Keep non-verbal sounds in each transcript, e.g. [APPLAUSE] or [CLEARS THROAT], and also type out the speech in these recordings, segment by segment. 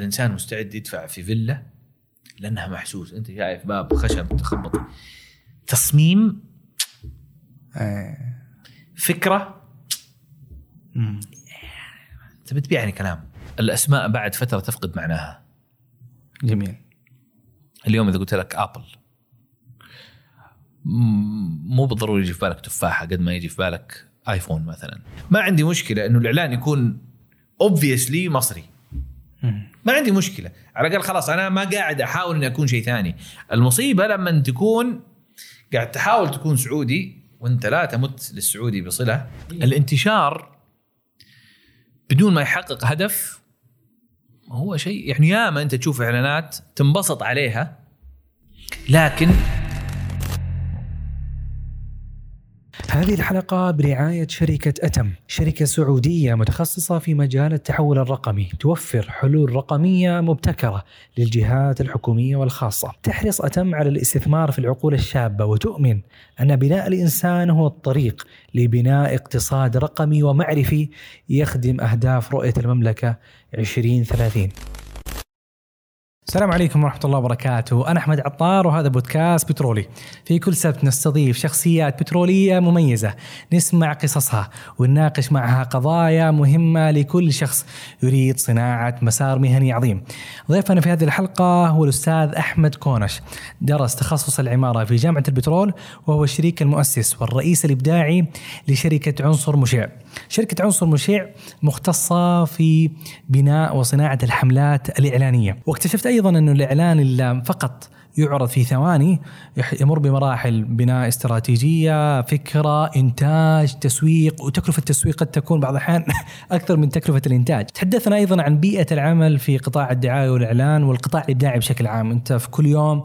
الإنسان مستعد يدفع في فيلا لأنها محسوس أنت شايف باب خشب تخبط تصميم آه. فكرة. انت بتبيعني كلام الأسماء بعد فترة تفقد معناها جميل اليوم إذا قلت لك ابل مو بالضروري يجي في بالك تفاحة قد ما يجي في بالك ايفون مثلا ما عندي مشكلة إنه الإعلان يكون اوبفيسلي مصري. ما عندي مشكلة. على الأقل خلاص أنا ما قاعد أحاول إني أكون شيء ثاني. المصيبة لما تكون قاعد تحاول تكون سعودي وأنت لا تمت للسعودي بصلة الانتشار بدون ما يحقق هدف هو شيء يعني ياما أنت تشوف إعلانات تنبسط عليها لكن هذه الحلقة برعاية شركة أتم شركة سعودية متخصصة في مجال التحول الرقمي توفر حلول رقمية مبتكرة للجهات الحكومية والخاصة. تحرص أتم على الاستثمار في العقول الشابة وتؤمن أن بناء الإنسان هو الطريق لبناء اقتصاد رقمي ومعرفي يخدم أهداف رؤية المملكة 2030 السلام عليكم ورحمة الله وبركاته. أنا أحمد عطار وهذا بودكاست بترولي. في كل سبت نستضيف شخصيات بترولية مميزة. نسمع قصصها ونناقش معها قضايا مهمة لكل شخص يريد صناعة مسار مهني عظيم. ضيفنا في هذه الحلقة هو الأستاذ أحمد كونش. درس تخصص العمارة في جامعة البترول وهو الشريك المؤسس والرئيس الإبداعي لشركة عنصر مشع. شركة عنصر مشع مختصة في بناء وصناعة الحملات الإعلانية. واكتشفت أيضا أنه الإعلان اللي فقط يعرض في ثواني يمر بمراحل بناء استراتيجية فكرة إنتاج تسويق وتكلفة التسويق قد تكون بعض الأحيان [LAUGHS] أكثر من تكلفة الإنتاج. تحدثنا أيضا عن بيئة العمل في قطاع الدعاية والإعلان والقطاع الإبداعي بشكل عام. أنت في كل يوم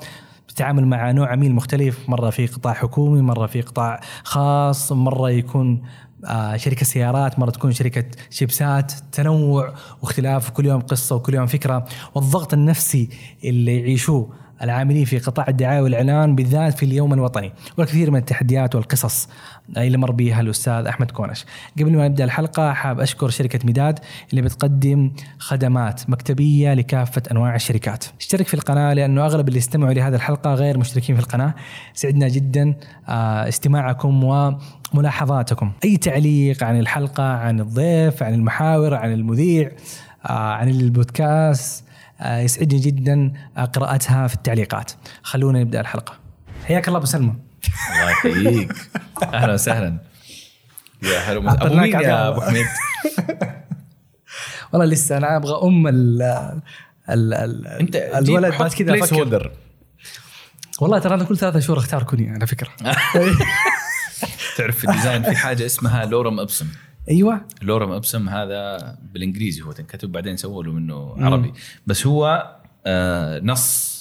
بتتعامل مع نوع عميل مختلف مرة في قطاع حكومي مرة في قطاع خاص مرة يكون آه، شركة سيارات مرة تكون شركة شيبسات تنوع واختلاف وكل يوم قصة وكل يوم فكرة. والضغط النفسي اللي يعيشوه العاملين في قطاع الدعاية والإعلان بالذات في اليوم الوطني والكثير من التحديات والقصص اللي مر بها الأستاذ أحمد كونش. قبل ما نبدأ الحلقة حاب أشكر شركة ميداد اللي بتقدم خدمات مكتبية لكافة أنواع الشركات. اشترك في القناة لأنه أغلب اللي استمعوا لهذه الحلقة غير مشتركين في القناة. سعدنا جدا آه، استماعكم وملاحظاتكم. أي تعليق عن الحلقة عن الضيف عن المحاور عن المذيع آه، عن البودكاست يسعدني جدا آه، قراءتها في التعليقات. خلونا نبدأ الحلقة. حياك الله أبو سلمى. الله يحييك. [LAUGHS] أهلا وسهلا. يا هلا. أبو مين يا. أبو حميد؟ [LAUGHS] والله لسه أنا أبغى أم ال ال ال أنت الولد بعد كذا placeholder والله ترى أنا كل ثلاثة شهور أختار كوني على فكرة. [LAUGHS] تعرف في ال design في حاجة اسمها Lorem Ipsum أيوه. Lorem Ipsum هذا بالإنجليزي هو تنكتب بعدين سووا له منه عربي. بس هو آه نص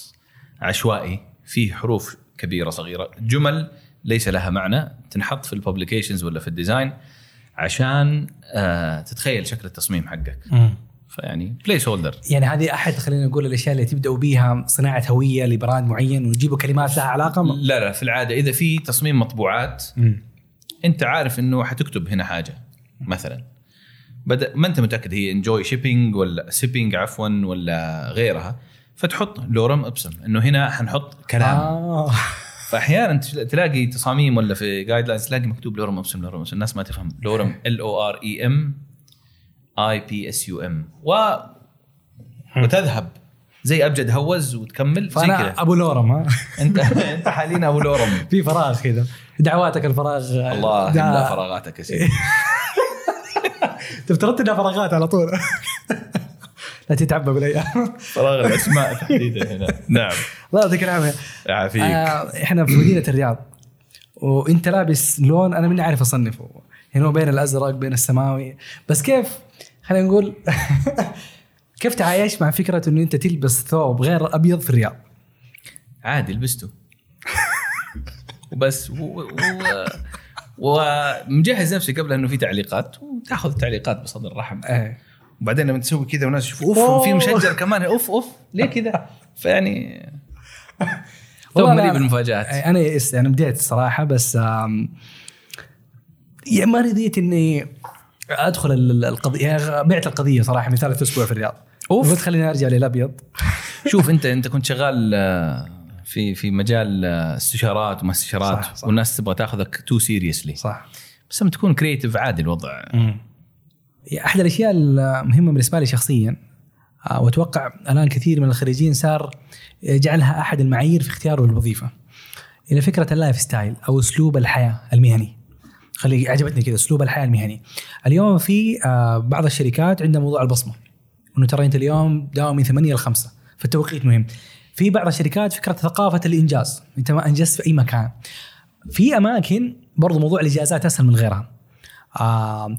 عشوائي فيه حروف كبيرة صغيرة. جمل ليس لها معنى تنحط في ال publications ولا في ال design عشان آه تتخيل شكل التصميم حقك. فيعني placeholder يعني هذه أحد خلينا نقول الأشياء اللي تبداوا بيها صناعة هوية ل brand معين وتجيبوا كلمات لها علاقة؟ م- لا لا في العادة إذا في تصميم مطبوعات مم. أنت عارف إنه حتكتب هنا حاجة. مثلا. بدا ما أنت متأكد هي enjoy shipping ولا sipping عفوا ولا غيرها فتحط Lorem Ipsum. إنه هنا حنحط كلام. آه. [LAUGHS] فاحيانا تل- تلاقي تصاميم ولا في guidelines تلاقي مكتوب Lorem Ipsum Lorem Ipsum. الناس ما تفهم. Lorem L O R E M I P S U M و وتذهب. زي أبجد هوز وتكمل زي فأنا كذا. أبو Lorem ها؟ [LAUGHS] أنت أنت حاليا أبو لورم. [LAUGHS] في فراغ كذا. دعواتك الفراغ الله يملا فراغاتك يا سيدي. افترضت انها فراغات على طول. لا تتعبى بالايام. فراغ الأسماء تحديدا هنا. نعم. الله يعطيك العافية. يعافيك. آه، إحنا في مدينة الرياض. وإنت لابس لون أنا ماني عارف أصنفه. هنا بين الأزرق بين السماوي. بس كيف؟ خلينا نقول [LAUGHS] كيف تعايش مع فكرة إنه إنت تلبس ثوب غير أبيض في الرياض؟ عادي لبسته. وبس. و- و- ومجهز نفسي قبل إنه في تعليقات وتأخذ التعليقات بصدر رحب إيه. وبعدين لما تسوي كذا وناس يشوفوا. أوف في مشجر كمان. أوف أوف ليه كذا؟ [LAUGHS] فيعني [LAUGHS] مليء بالمفاجآت. إيه، أنا يئست أنا بديت الصراحه بس يعني ما رضيت إني أدخل ال- ال- القضية يعني بعت القضية صراحة من ثالث أسبوع في الرياض. أوف. قلت خليني أرجع للأبيض. [LAUGHS] شوف أنت أنت كنت شغال آه، في في مجال استشارات وما استشارات صح، صح. والناس تبغى تاخذك too seriously صح. بس لما تكون creative عادي الوضع. أحد الأشياء المهمة بالنسبة لي شخصيا آه، وأتوقع الآن كثير من الخريجين صار جعلها أحد المعايير في اختياره للوظيفة إلى فكرة ال life style أو أسلوب الحياة المهني. خلي عجبتني كذا أسلوب الحياة المهني. اليوم في آه، بعض الشركات عندها موضوع البصمة إنه ترى أنت اليوم داوم من 8 ل 5 فالتوقيت مهم. في بعض الشركات فكرة ثقافة الإنجاز. أنت ما إنجزت في أي مكان. في أماكن برضو موضوع الإجازات أسهل من غيرها. آه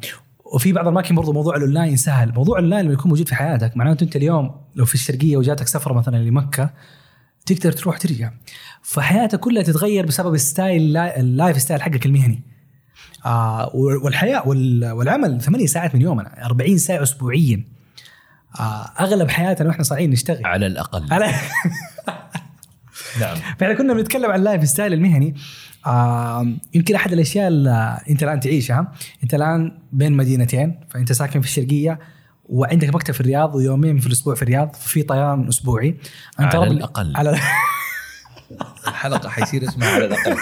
وفي بعض الأماكن برضو موضوع الأونلاين سهل. موضوع الأونلاين لما يكون موجود في حياتك معناته أنت اليوم لو في الشرقية وجاتك سفره مثلا لمكة تقدر تروح ترجع. فحياتك كلها تتغير بسبب ال style ال life style حقك المهني. آه والحياة وال- والعمل ثمانية ساعات من يومنا 40 ساعة اسبوعيا. أغلب حياتنا وإحنا صاعدين نشتغل. على الأقل. على [LAUGHS] نعم. فإحنا كنا بنتكلم عن ال life style المهني. آه يمكن أحد الأشياء اللي أنت الآن تعيشها أنت الآن بين مدينتين فأنت ساكن في الشرقية وعندك مكتب في الرياض ويومين في الأسبوع في الرياض في طيران أسبوعي. أنت على الأقل. على الحلقة حيصير اسمها على الأقل.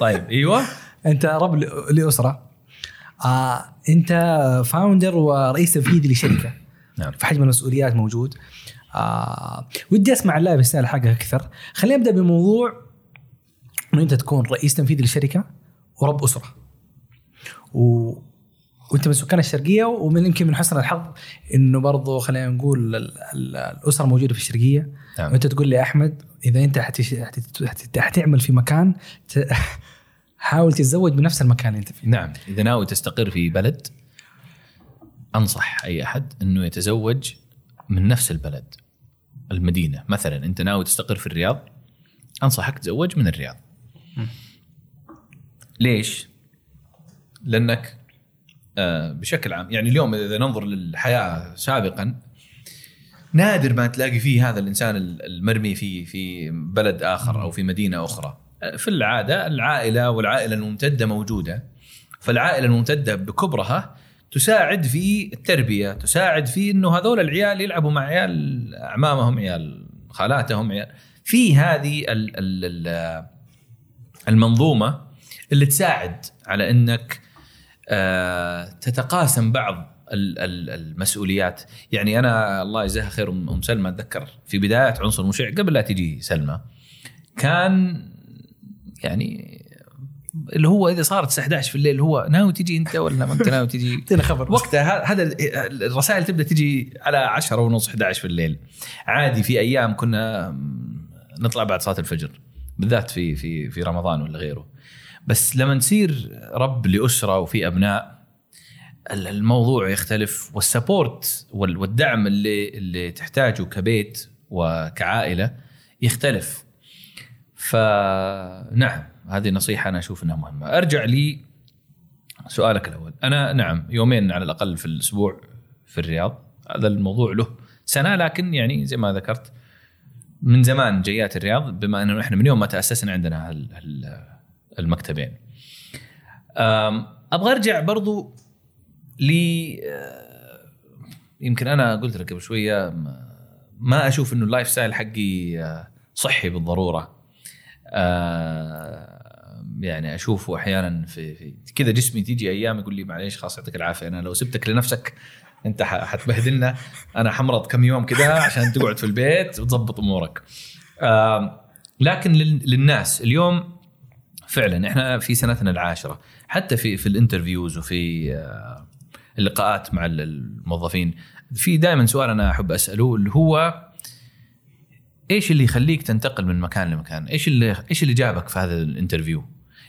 طيب أيوه. أنت رب لأسرة. آه أنت founder ورئيس تنفيذي لشركة. نعم. فحجم المسؤوليات موجود. آه ودي أسمع ال life style حقك أكثر. خلينا نبدأ بموضوع إنه أنت تكون رئيس تنفيذي للشركة ورب أسرة. و... وأنت من سكان الشرقية ومن يمكن من حسن الحظ إنه برضو خلينا نقول ال- ال- الأسرة موجودة في الشرقية. نعم. وأنت تقول لي أحمد إذا أنت حتش... حت... حت... حتعمل في مكان ت... [LAUGHS] حاول تتزوج بنفس المكان اللي أنت فيه. نعم. إذا ناوي تستقر في بلد أنصح أي أحد إنه يتزوج من نفس البلد المدينة. مثلا أنت ناوي تستقر في الرياض أنصحك تزوج من الرياض. ليش؟ لأنك آه، بشكل عام يعني اليوم إذا ننظر للحياة سابقا نادر ما تلاقي فيه هذا الإنسان المرمي في في بلد آخر أو في مدينة أخرى. في العادة العائلة والعائلة الممتدة موجودة فالعائلة الممتدة بكبرها تساعد في التربية تساعد في إنه هذول العيال يلعبوا مع عيال أعمامهم عيال خالاتهم عيال. في هذه ال ال ال المنظومة اللي تساعد على إنك آه، تتقاسم بعض ال- ال- المسؤوليات. يعني أنا الله يجزاها خير ام سلمى أتذكر في بداية عنصر مشع قبل لا تجي سلمى كان يعني اللي هو إذا صارت الساعة 11 في الليل هو ناوي تجي أنت ولا ما أنت ناوي تجي؟ [LAUGHS] اعطينا خبر. وقتها هذا ال- الرسائل تبدأ تجي على 10 ونص 11 في الليل. عادي في أيام كنا نطلع بعد صلاة الفجر بالذات في في في رمضان ولا غيره. بس لما تصير رب لأسرة وفي أبناء ال- الموضوع يختلف. والسبورت وال- والدعم اللي اللي تحتاجه كبيت وكعائلة يختلف. فنعم. هذه نصيحة أنا أشوف إنها مهمة. أرجع لي سؤالك الأول. أنا نعم يومين على الأقل في الأسبوع في الرياض. هذا الموضوع له سنة لكن يعني زي ما ذكرت من زمان جيات الرياض بما أنه إحنا من يوم ما تأسسنا عندنا المكتبين. أبغى أرجع برضو ل آه، يمكن أنا قلت لك قبل شوية ما- ما أشوف إنه ال life style حقي آه، صحي بالضرورة. آه، يعني أشوفه أحيانا في, في كذا جسمي تيجي أيام يقول لي معليش خلاص يعطيك العافية أنا لو سبتك لنفسك أنت حتبهدلنا أنا حمرض كم يوم كذا عشان تقعد في البيت وتظبط أمورك آه، لكن لل- للناس اليوم فعلا إحنا في سنتنا العاشرة حتى في في ال interviews وفي اللقاءات مع ال- الموظفين في دائما سؤال أنا أحب أسأله اللي هو إيش اللي يخليك تنتقل من مكان لمكان؟ إيش اللي إيش اللي جابك في هذا ال interview؟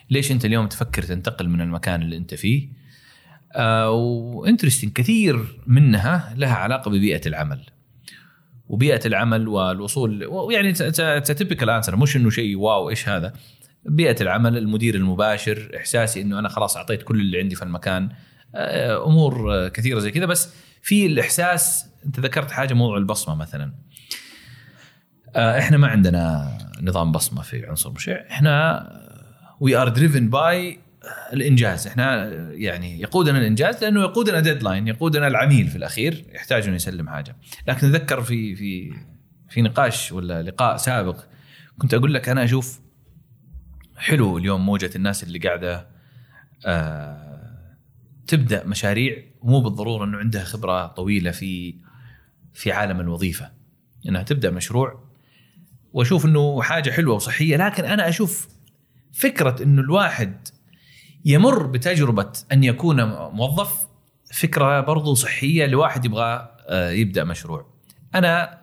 ليش أنت اليوم تفكر تنتقل من المكان اللي أنت فيه؟ آه و interesting كثير منها لها علاقة ببيئة العمل. وبيئة العمل والوصول ويعني typical answer مش إنه شيء wow إيش هذا؟ بيئة العمل، المدير المباشر، إحساسي إنه أنا خلاص أعطيت كل اللي عندي في المكان، آه أمور كثيرة زي كذا بس في الإحساس أنت ذكرت حاجة موضوع البصمة مثلا. آه، إحنا ما عندنا نظام بصمة في عنصر مشع إحنا we are driven by الإنجاز. إحنا يعني يقودنا الإنجاز لأنه يقودنا deadline يقودنا العميل في الأخير يحتاج إنه يسلم حاجة. لكن أتذكر في في في نقاش ولا لقاء سابق كنت أقول لك أنا أشوف حلو اليوم موجة الناس اللي قاعدة آه تبدأ مشاريع مو بالضرورة إنه عندها خبرة طويلة في في عالم الوظيفة. إنها تبدأ مشروع وأشوف إنه حاجة حلوة وصحية لكن أنا أشوف فكرة إنه الواحد يمر بتجربة أن يكون موظف فكرة برضو صحية لواحد يبغى آه، يبدأ مشروع. أنا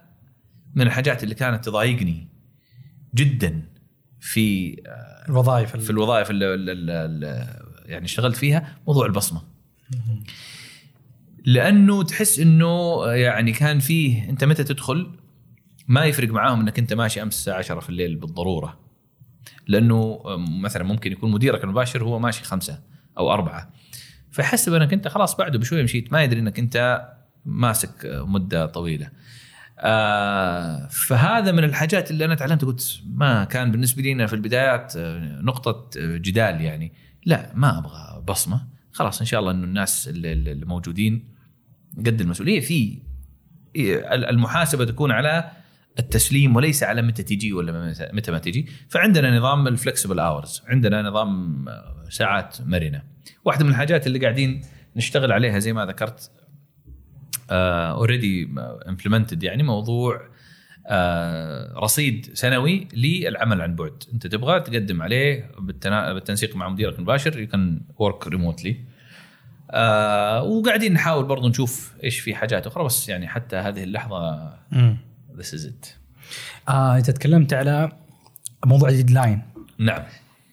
من الحاجات اللي كانت تضايقني جدا في آه، الوظائف في الوظائف اللي, اللي يعني اشتغلت فيها موضوع البصمة. لأنه تحس إنه يعني كان فيه أنت متى تدخل ما يفرق معاهم إنك أنت ماشي أمس الساعة 10 في الليل بالضرورة لأنه مثلا ممكن يكون مديرك المباشر هو ماشي خمسة أو أربعة. فيحسب أنك أنت خلاص بعده بشوية مشيت ما يدري أنك أنت ماسك مدة طويلة. آه فهذا من الحاجات اللي أنا تعلمت قلت ما كان بالنسبة لي في البدايات آه، نقطة جدال يعني. لا ما أبغى بصمة. خلاص إن شاء الله إنه الناس اللي, اللي موجودين قد المسؤولية. في المحاسبة تكون على التسليم وليس على متى تجي ولا متى ما تجي فعندنا نظام ال flexible hours عندنا نظام ساعات مرنة. واحدة من الحاجات اللي قاعدين نشتغل عليها زي ما ذكرت already uh, implemented يعني موضوع uh, رصيد سنوي للعمل عن بعد. انت تبغى تقدم عليه بالتنسيق مع مديرك المباشر you can work remotely وقاعدين نحاول برضو نشوف إيش في حاجات أخرى بس يعني حتى هذه اللحظة this is it آه انت تكلمت على موضوع ال deadline. نعم.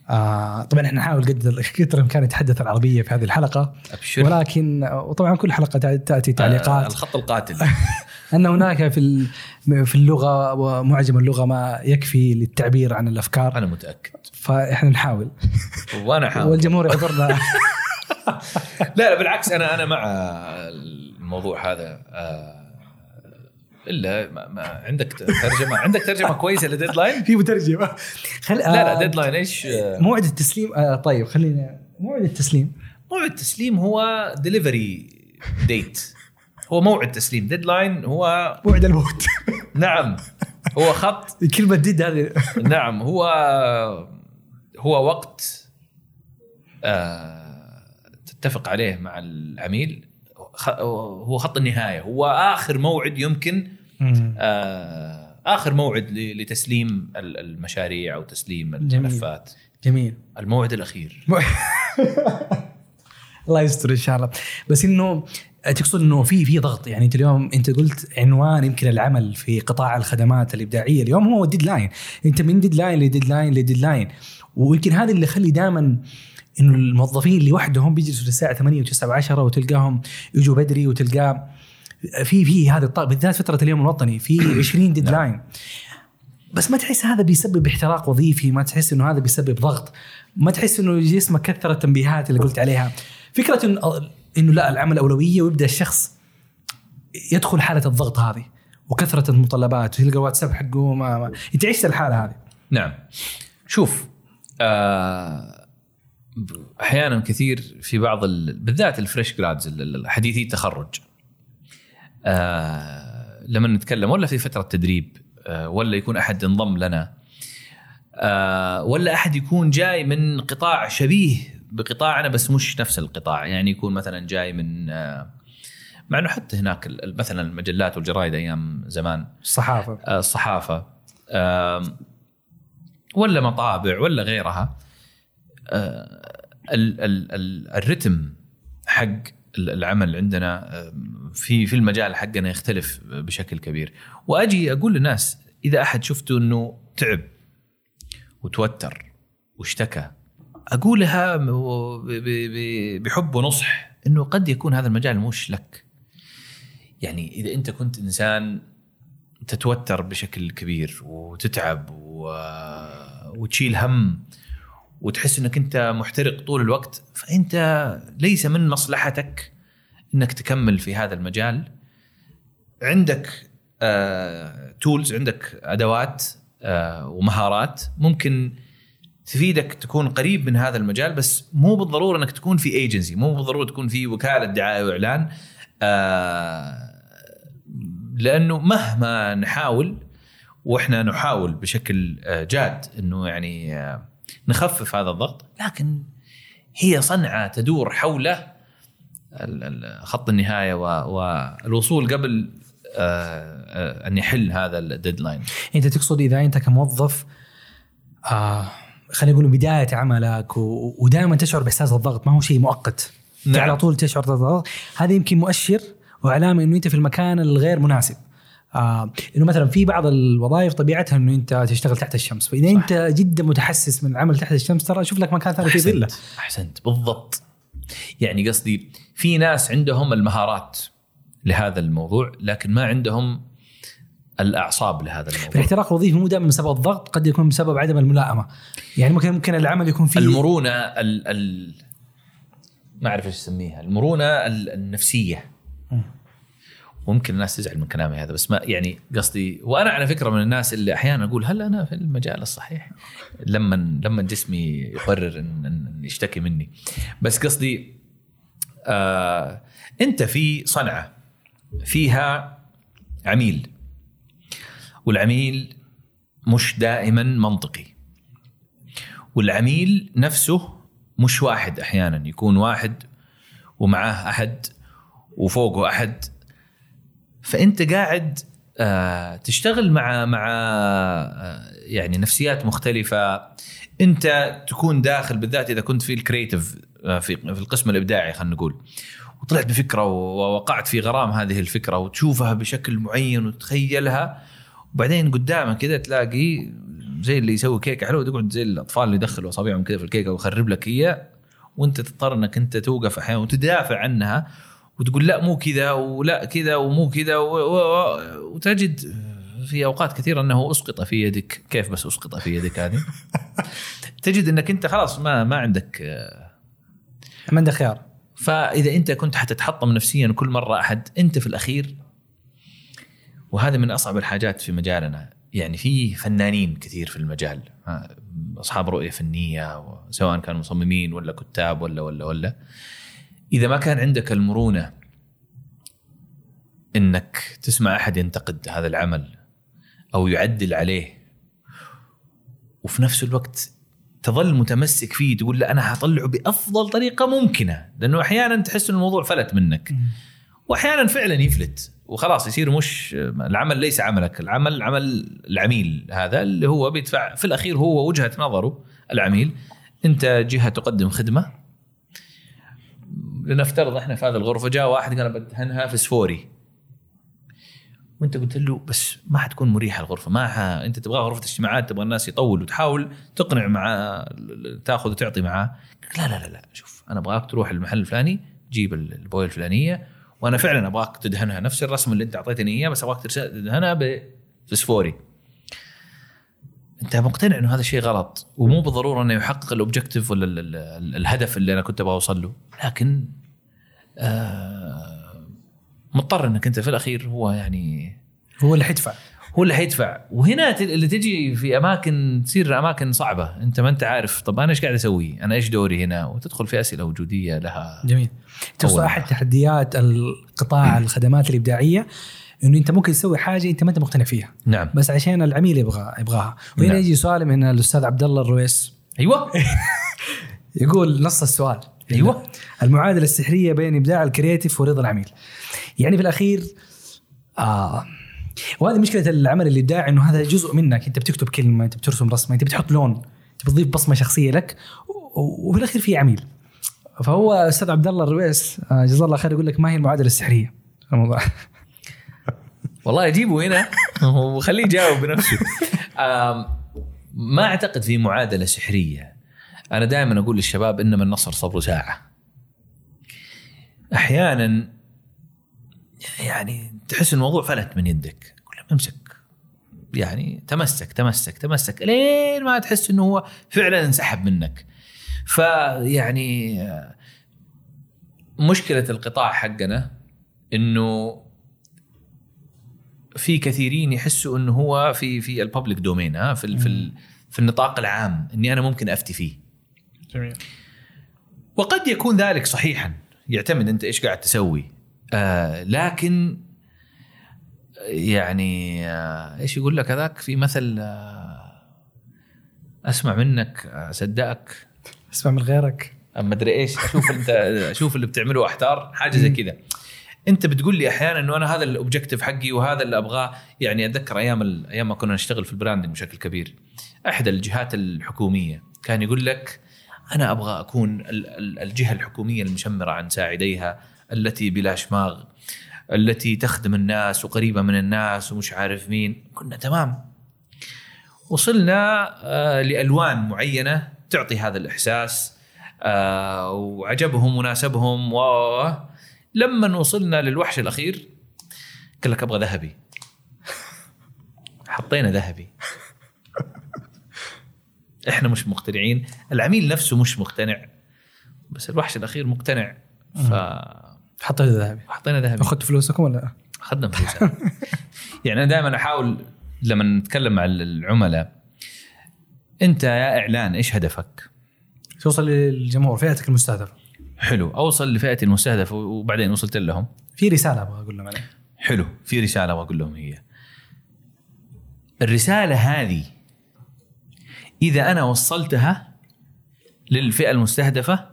آه طبعا إحنا نحاول قدر قدر الإمكان نتحدث العربية في هذه الحلقة. أبشر. ولكن وطبعا كل حلقة تأتي تعليقات. آه الخط القاتل. [LAUGHS] أن هناك في في اللغة ومعجم اللغة ما يكفي للتعبير عن الأفكار. أنا متأكد. فإحنا نحاول. [LAUGHS] وأنا احاول والجمهور يعذرنا. [LAUGHS] لا لا بالعكس أنا أنا مع الموضوع هذا. آه إلا ما, ما عندك ترجمه عندك ترجمة كويسة ل deadline؟ [LAUGHS] في مترجم خل... لا لا deadline إيش؟ موعد التسليم آه طيب خلينا موعد التسليم. موعد التسليم هو delivery date هو موعد تسليم. deadline هو موعد الموت. [LAUGHS] نعم. هو خط. [LAUGHS] كلمه dead هذه. نعم هو هو وقت آه تتفق عليه مع العميل. هو خط النهاية. هو آخر موعد يمكن آه آخر موعد لتسليم المشاريع أو تسليم الملفات. جميل. الموعد الأخير. [LAUGHS] الله يستر إن شاء الله. بس إنه تقصد إنه في في ضغط. يعني أنت اليوم أنت قلت عنوان يمكن العمل في قطاع الخدمات الإبداعية. اليوم هو الديدلاين أنت من deadline ل deadline ل deadline ويمكن هذا اللي يخلي دائما إنه الموظفين اللي وحدهم بيجلسوا للساعة 8 و9 و10 وتلقاهم يجوا بدري وتلقاه في في هذا الطاقه بالذات فترة اليوم الوطني في [CLEARS THROAT] 20 deadline نعم. بس ما تحس هذا بيسبب احتراق وظيفي ما تحس إنه هذا بيسبب ضغط ما تحس إنه جسمك كثر التنبيهات اللي قلت عليها. فكرة انه إنه لا العمل أولوية ويبدأ الشخص يدخل حالة الضغط هذه وكثرة المتطلبات وتلقى الواتساب حقه ما, ما انت عشت الحالة هذه. نعم. شوف آه أحيانا كثير في بعض ال... بالذات الفريش جرادز الحديثي التخرج. آه لما نتكلم ولا في فترة تدريب آه ولا يكون أحد انضم لنا آه ولا أحد يكون جاي من قطاع شبيه بقطاعنا بس مش نفس القطاع. يعني يكون مثلا جاي من آه مع إنه حتى هناك مثلا المجلات والجرايد أيام زمان. الصحافة. آه الصحافة. ولا مطابع ولا غيرها. ال ال ال الرتم حق العمل عندنا في في المجال حقنا يختلف بشكل كبير. وأجي أقول للناس إذا أحد شفته إنه تعب وتوتر واشتكى أقولها بحب ونصح إنه قد يكون هذا المجال مش لك. يعني إذا أنت كنت إنسان تتوتر بشكل كبير وتتعب وتشيل هم وتحس إنك أنت محترق طول الوقت فأنت ليس من مصلحتك إنك تكمل في هذا المجال. عندك تولز آه عندك أدوات آه ومهارات ممكن تفيدك تكون قريب من هذا المجال بس مو بالضرورة إنك تكون في ايجنسي مو بالضرورة تكون في وكالة دعاية وإعلان آه لأنه مهما نحاول وإحنا نحاول بشكل آه، جاد إنه يعني آه، نخفف هذا الضغط لكن هي صنعة تدور حول خط النهاية و- والوصول قبل آه، آه، أن يحل هذا ال deadline أنت تقصد إذا أنت كموظف آه خلينا نقول بداية عملك. ودائما تشعر بإحساس الضغط ما هو شيء مؤقت نعم. على طول تشعر بالضغط هذا يمكن مؤشر وعلامه إنه أنت في المكان الغير مناسب آه إنه مثلا في بعض الوظائف طبيعتها إنه أنت تشتغل تحت الشمس. فإذا صح. أنت جدا متحسس من العمل تحت الشمس ترى شوف لك مكان ثاني في ظلة. أحسنت. بالضبط. يعني قصدي في ناس عندهم المهارات لهذا الموضوع لكن ما عندهم الأعصاب لهذا الموضوع. فالاحتراق الوظيفي مو دائما بسبب الضغط قد يكون بسبب عدم الملائمة. يعني ممكن ممكن العمل يكون فيه المرونة ال ال ما أعرف إيش اسميها المرونة ال- النفسية. وممكن الناس تزعل من كلامي هذا بس ما يعني قصدي وأنا على فكرة من الناس اللي أحيانا أقول هل أنا في المجال الصحيح لما لما جسمي يقرر ان, إن يشتكي مني. بس قصدي آه أنت في صنعة فيها عميل والعميل مش دائما منطقي والعميل نفسه مش واحد أحيانا يكون واحد ومعاه أحد وفوقه أحد. فأنت قاعد آه، تشتغل مع مع آه، يعني نفسيات مختلفة. أنت تكون داخل بالذات إذا كنت في الكريتيف آه، في في القسم الإبداعي خلينا نقول. وطلعت بفكرة ووقعت في غرام هذه الفكرة وتشوفها بشكل معين وتخيلها. وبعدين قدامك كذا تلاقي زي اللي يسوي كيكة حلوة تقعد زي الأطفال اللي يدخلوا أصابعهم كذا في الكيكة ويخرب لك هي وأنت تضطر إنك أنت توقف أحيانا وتدافع عنها. وتقول لا مو كذا ولا كذا ومو كذا وتجد في أوقات كثيرة أنه أسقط في يدك. كيف بس أسقط في يدك هذه؟ [LAUGHS] تجد أنك أنت خلاص ما ما عندك ما عنده خيار. فإذا أنت كنت حتتحطم نفسيا كل مرة أحد أنت في الأخير وهذا من أصعب الحاجات في مجالنا. يعني في فنانين كثير في المجال. أصحاب رؤية فنية سواء كانوا مصممين ولا كتاب ولا ولا ولا. إذا ما كان عندك المرونة إنك تسمع أحد ينتقد هذا العمل أو يعدل عليه وفي نفس الوقت تظل متمسك فيه تقول لا أنا حطلعه بأفضل طريقة ممكنة لأنه أحيانا تحس إن الموضوع فلت منك. وأحيانا فعلا يفلت وخلاص يصير مش العمل ليس عملك العمل عمل العميل هذا اللي هو بيدفع في الأخير هو وجهة نظره العميل. أنت جهة تقدم خدمة لنفترض إحنا في هذه الغرفة جاء واحد قال بدهنها فسفوري وأنت قلت له بس ما حتكون مريحة الغرفة ما ح... أنت تبغاها غرفة اجتماعات تبغى الناس يطول وتحاول تقنع مع تأخذ وتعطي معاه. لا لا لا لا شوف أنا أبغاك تروح المحل الفلاني تجيب البوية الفلانية وأنا فعلا أبغاك تدهنها نفس الرسم اللي أنت أعطيتني إياه بس أبغاك تدهنها بفسفوري أنت مقتنع إنه هذا الشيء غلط؟ ومو بالضرورة إنه يحقق الاوبجكتيف ولا ال- ال- ال- الهدف اللي أنا كنت أبغى أوصل له. لكن آه مضطر إنك أنت في الأخير هو يعني هو اللي حيدفع. هو اللي حيدفع. وهنا اللي تجي في أماكن تصير أماكن صعبة. أنت ما أنت عارف. طب أنا إيش قاعد أسوي؟ أنا إيش دوري هنا؟ وتدخل في أسئلة وجودية لها جميل. توصل أحد تحديات القطاع الخدمات الإبداعية. إنه أنت ممكن تسوي حاجة أنت ما أنت مقتنع فيها. نعم. بس عشان العميل يبغى يبغاها. وهنا نعم. يجي سؤال من الأستاذ عبد الله الرويس. أيوه. [LAUGHS] يقول نص السؤال. أيوة. المعادلة السحرية بين إبداع الكرياتيف ورضا العميل. يعني في الأخير آه وهذه مشكلة العمل الإبداعي إنه هذا جزء منك. أنت بتكتب كلمة أنت بترسم رسمة أنت بتحط لون أنت بتضيف بصمة شخصية لك. وفي الأخير في عميل. فهو أستاذ عبد الله الرويس آه جزاه الله خير يقول لك ما هي المعادلة السحرية؟ الموضوع. والله أجيبه هنا وخليه يجاوب بنفسه. ما أعتقد في معادلة سحرية. أنا دائما أقول للشباب إنما النصر صبر ساعة. أحيانا يعني تحس الموضوع فلت من يدك. امسك. يعني تمسك تمسك تمسك لين ما تحس إنه هو فعلا انسحب منك. فيعني آه، مشكلة القطاع حقنا إنه في كثيرين يحسوا إنه هو في في الببليك دومين ها في ال في ال في النطاق العام إني أنا ممكن أفتي فيه. جميل. وقد يكون ذلك صحيحا. يعتمد أنت إيش قاعد تسوي. آه لكن يعني آه إيش يقول لك هذاك؟ في مثل آه أسمع منك أصدقك. أسمع من غيرك. ما أدري إيش أشوف أنت أشوف اللي بتعمله أحتار. حاجة زي كذا. انت بتقول لي أحيانا انه أنا هذا ال objective حقي وهذا اللي أبغاه. يعني أتذكر أيام أيام ما كنا نشتغل في ال branding بشكل كبير. أحد الجهات الحكومية كان يقول لك أنا أبغى أكون ال- ال- الجهة الحكومية المشمرة عن ساعديها التي بلا شماغ التي تخدم الناس وقريبة من الناس ومش عارف مين. كنا تمام. وصلنا آه، لألوان معينة تعطي هذا الإحساس آه، وعجبهم وناسبهم و لما وصلنا للوحش الأخير قال لك أبغى ذهبي. حطينا ذهبي. إحنا مش مقتنعين. العميل نفسه مش مقتنع. بس الوحش الأخير مقتنع. فحطينا حطيت ذهبي. ذهبي. أخذت فلوسكم ولا؟ أخذنا فلوسها [LAUGHS] يعني أنا دائما أحاول لما نتكلم مع العملاء أنت يا إعلان إيش هدفك؟ توصل للجمهور فئتك المستهدفة. حلو. أوصل لفئتي المستهدفه وبعدين وصلت لهم. في رسالة أبغى أقول لهم عليها. حلو. في رسالة واقول لهم هي. الرسالة هذه إذا أنا وصلتها للفئة المستهدفة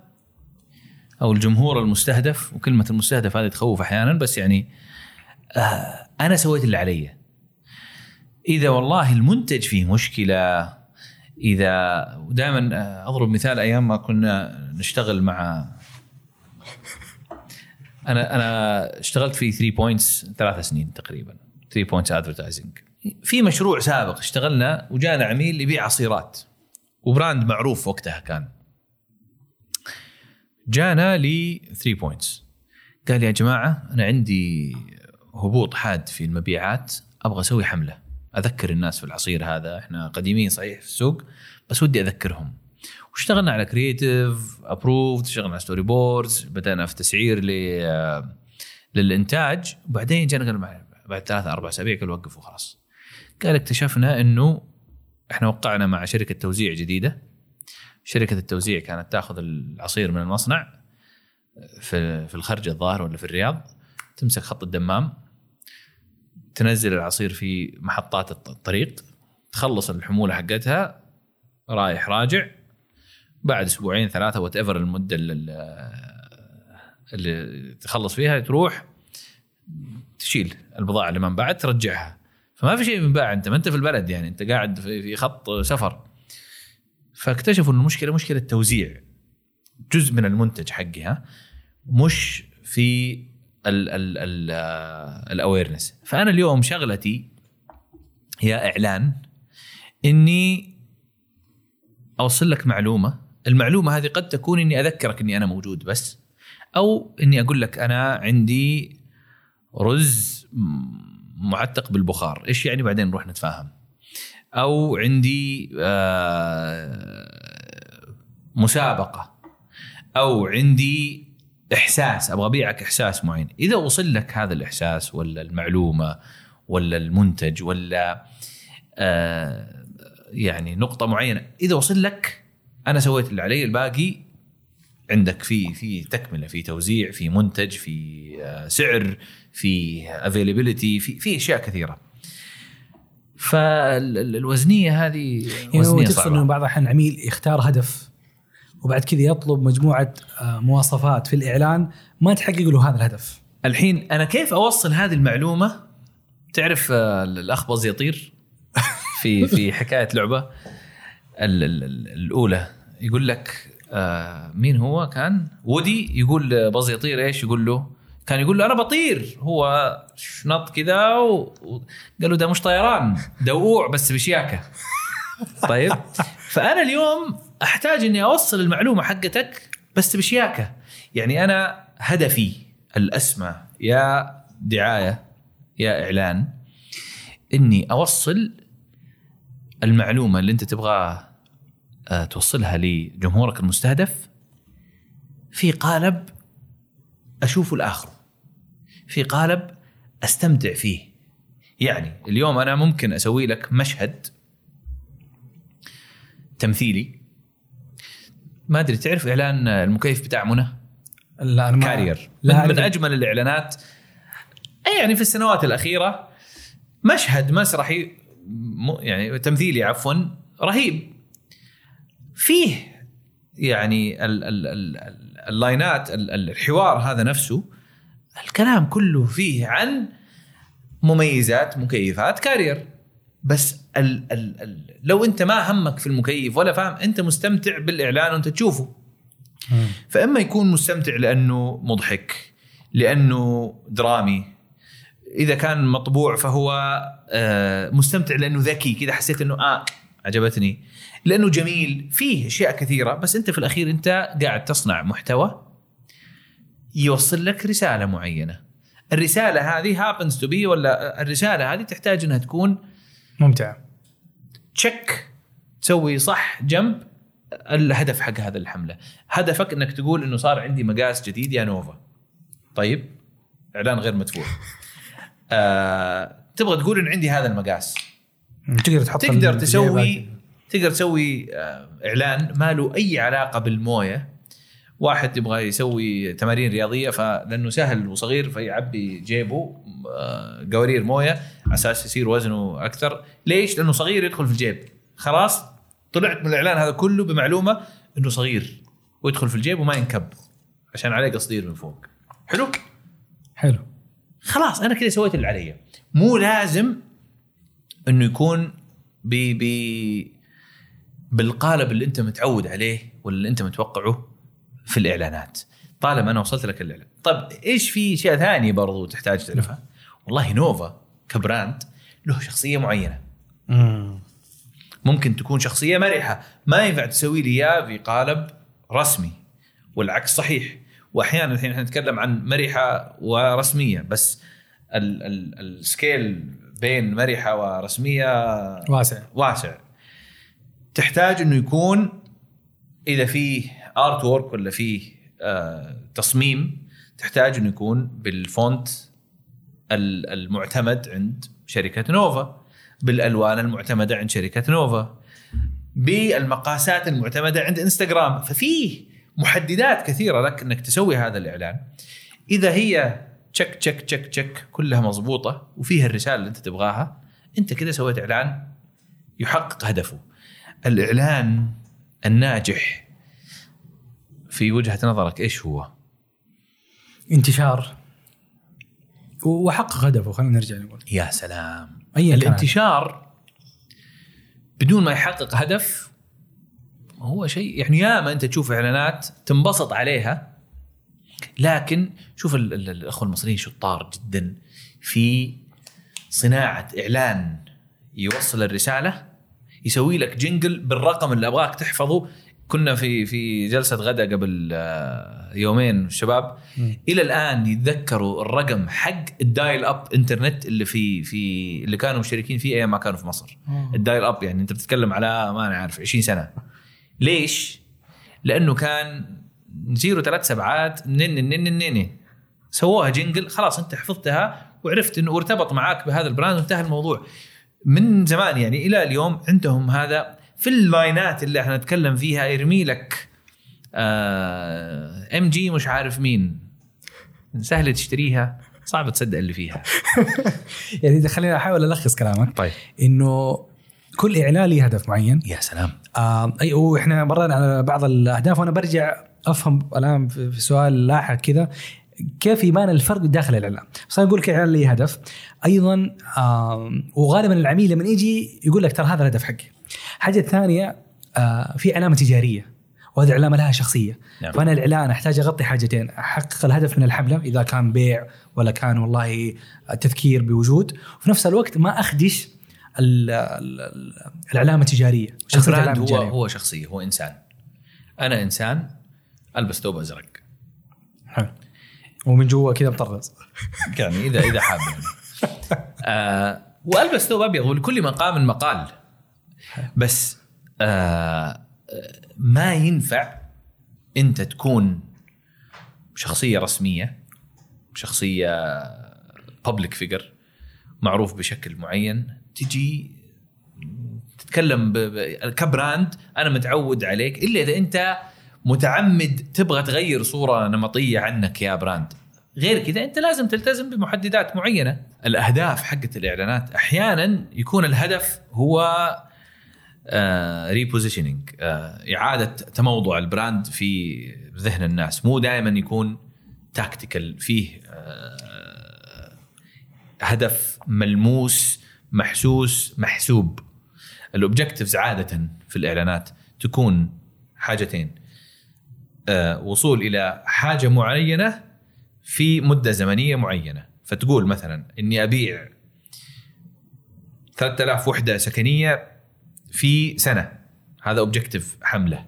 أو الجمهور المستهدف وكلمة المستهدف هذه تخوف أحيانا بس يعني آه أنا سويت اللي علي. إذا والله المنتج فيه مشكلة إذا دائما أضرب مثال أيام ما كنا نشتغل مع أنا أنا اشتغلت في 3 Points ثلاث سنين تقريبا 3 Points Advertising في مشروع سابق اشتغلنا وجانا عميل يبيع عصيرات و brand معروف وقتها كان. جانا ل 3 Points قال يا جماعة أنا عندي هبوط حاد في المبيعات أبغى أسوي حملة. أذكر الناس في العصير هذا إحنا قديمين صحيح في السوق بس ودي أذكرهم. واشتغلنا على creative approved اشتغلنا على storyboards بدأنا في تسعير ل للإنتاج. وبعدين جانا بعد ثلاثة أربع أسابيع قال وقفوا خلاص. قال اكتشفنا إنه إحنا وقعنا مع شركة توزيع جديدة. شركة التوزيع كانت تأخذ العصير من المصنع في في الخرج الظاهر ولا في الرياض تمسك خط الدمام تنزل العصير في محطات الط- الطريق تخلص الحمولة حقتها رايح راجع بعد أسبوعين ثلاثة وات ايفر المدة اللي, اللي تخلص فيها تروح تشيل البضاعة اللي من بعد ترجعها. فما في شيء بينباع أنت ما أنت في البلد يعني أنت قاعد في خط سفر. فاكتشفوا ان المشكلة مشكلة توزيع. جزء من المنتج حقها مش في ال ال ال الأويرنس. فأنا اليوم شغلتي يا إعلان إني أوصل لك معلومة المعلومة هذه قد تكون إني أذكرك إني أنا موجود بس أو إني أقول لك أنا عندي رز معتق بالبخار. إيش يعني بعدين نروح نتفاهم؟ أو عندي آه، مسابقة. أو عندي إحساس أبغى أبيعك إحساس معين. إذا وصل لك هذا الإحساس ولا المعلومة ولا المنتج ولا آه يعني نقطة معينة إذا وصل لك أنا سويت اللي علي الباقي عندك في في تكملة في توزيع في منتج في آه، سعر في availability في في أشياء كثيرة. فالوزنية هذه يعني وزنية تقصد إنه بعض الأحيان عميل يختار هدف وبعد كذا يطلب مجموعة آه، مواصفات في الإعلان ما تحقق له هذا الهدف. الحين أنا كيف أوصل هذه المعلومة؟ تعرف آه، الأخ باز يطير في في حكاية لعبة. الأولى. يقول لك آه، مين هو؟ كان وودي. يقول باز يطير إيش يقول له؟ كان يقول له أنا بطير. هو شنط كذا وقال له ده مش طيران ده وقوع بس بشياكة. [LAUGHS] طيب. فأنا اليوم أحتاج إني أوصل المعلومة حقتك بس بشياكة. يعني أنا هدفي الأسمى يا دعاية يا إعلان إني أوصل المعلومة اللي أنت تبغى آه، توصلها لجمهورك المستهدف. في قالب اشوفه لاخره في قالب أستمتع فيه. يعني اليوم أنا ممكن أسوي لك مشهد تمثيلي. ما أدري تعرف إعلان المكيف بتاع منى؟ لا ما كارير. لا من. من أجمل الإعلانات. يعني في السنوات الأخيرة مشهد مسرحي يعني تمثيلي عفوا رهيب. فيه يعني ال ال ال ال ال line ات ال- ال- الحوار هذا نفسه الكلام كله فيه عن مميزات مكيفات كارير. بس ال ال ال لو انت ما همك في المكيف ولا فاهم انت مستمتع بالإعلان وانت تشوفه. مم. فإما يكون مستمتع لأنه مضحك لأنه درامي. إذا كان مطبوع فهو آه، مستمتع لأنه ذكي كذا حسيت إنه آه عجبتني. لأنه جميل فيه أشياء كثيرة بس أنت في الأخير أنت قاعد تصنع محتوى يوصل لك رسالة معينة. الرسالة هذه happens to be ولا الرسالة هذه تحتاج إنها تكون ممتع. تشيك تسوي صح جنب الهدف حق هذه الحملة. هدفك إنك تقول إنه صار عندي مقاس جديد يا نوفا. طيب إعلان غير مدفوع. آه، تبغى تقول إن عندي هذا المقاس. تقدر تحط تقدر تسوي تقدر تسوي آه، إعلان ما له أي علاقة بالموية. واحد يبغى يسوي تمارين رياضية فلأنه سهل وصغير فيعبي جيبه آه، قوارير موية على أساس يصير وزنه أكثر. ليش؟ لأنه صغير يدخل في الجيب. خلاص طلعت من الإعلان هذا كله بمعلومة إنه صغير ويدخل في الجيب وما ينكب. عشان عليه قصدير من فوق. حلو؟ حلو. خلاص أنا كذا سويت اللي علي. مو لازم إنه يكون ب ب بالقالب اللي انت متعود عليه ولا اللي انت متوقعه في الإعلانات. طالما أنا وصلت لك الإعلان. طيب إيش في أشياء ثانية برضو تحتاج تعرفها؟ والله نوفا كبراند له شخصية معينة. مم. ممكن تكون شخصية مرحة. ما ينفع تسوي لي إياه في قالب رسمي والعكس صحيح. وأحيانا الحين إحنا نتكلم عن مرحة ورسمية بس ال ال ال scale بين مرحة ورسمية واسع. واسع. تحتاج إنه يكون إذا فيه artwork ولا فيه آه تصميم تحتاج إنه يكون بال font ال- المعتمد عند شركة نوفا بالألوان المعتمدة عند شركة نوفا بالمقاسات المعتمدة عند انستغرام ففيه محددات كثيرة لك إنك تسوي هذا الإعلان. إذا هي تشك تشك تشك تشك كلها مضبوطة وفيها الرسالة اللي أنت تبغاها أنت كذا سويت إعلان يحقق هدفه. الإعلان الناجح في وجهة نظرك إيش هو؟ انتشار. وحقق هدفه خلينا نرجع نقول. يا سلام. كان. الانتشار بدون ما يحقق هدف هو شيء يعني ياما أنت تشوف إعلانات تنبسط عليها لكن شوف ال- ال- الأخوة المصريين شطار جدا في صناعة إعلان يوصل الرسالة يسوي لك جنجل بالرقم اللي أبغاك تحفظه كنا في في جلسة غدا قبل آه، يومين الشباب. إلى الآن يتذكروا الرقم حق ال dial-up internet اللي في في اللي كانوا مشتركين فيه أيام ما كانوا في مصر. ال dial-up يعني أنت بتتكلم على ما أنا عارف 20 سنة ليش؟ لأنه كان zero ثلاث سبعات نن نن نن نن سووها jingle خلاص أنت حفظتها وعرفت إنه ارتبط معاك بهذا ال brand وانتهى الموضوع من زمان يعني إلى اليوم عندهم هذا في ال line ات اللي إحنا نتكلم فيها يرمي لك ام جي مش عارف مين. سهل تشتريها صعب تصدق اللي فيها. [LAUGHS] يعني إذا خليني أحاول ألخص كلامك. طيب. إنه كل اعلان له هدف معين. يا سلام. آه أي وإحنا مرينا على بعض الأهداف وأنا برجع أفهم الآن في سؤال لاحق كذا. كيف يبان الفرق داخل الاعلان؟ بس أنا أقول لك اعلان لي هدف أيضا آه وغالبا العميل لما يجي يقول لك ترى هذا الهدف حقي. الحاجة الثانية آه في علامه تجارية وهذه علامه لها شخصية نعم. فأنا الإعلان أحتاج أغطي حاجتين أحقق الهدف من الحملة إذا كان بيع ولا كان والله تذكير بوجود وفي نفس الوقت ما أخدش ال- ال- ال- العلامه التجارية البراند هو هو شخصية هو إنسان أنا إنسان ألبس ثوب أزرق. ومن جوا كذا مطرز يعني اذا إذا حاب يعني [LAUGHS] آه وألبس ثوب ابيض ولكل مقام مقال بس آه ما ينفع أنت تكون شخصية رسمية شخصية public figure معروف بشكل معين تجي تتكلم. ك brand أنا متعود عليك إلا إذا أنت متعمد تبغى تغير صورة نمطية عنك يا brand. غير كذا أنت لازم تلتزم بمحددات معينة. الأهداف حقت الإعلانات أحيانا يكون الهدف هو repositioning إعادة تموضع ال brand في ذهن الناس. مو دائما يكون tactical فيه آه، هدف ملموس محسوس محسوب. ال objectives عادة في الإعلانات تكون حاجتين. آه، وصول إلى حاجة معينة في مدة زمنية معينة. فتقول مثلا إني أبيع 3000 وحدة سكنية في سنة. هذا objective حملة.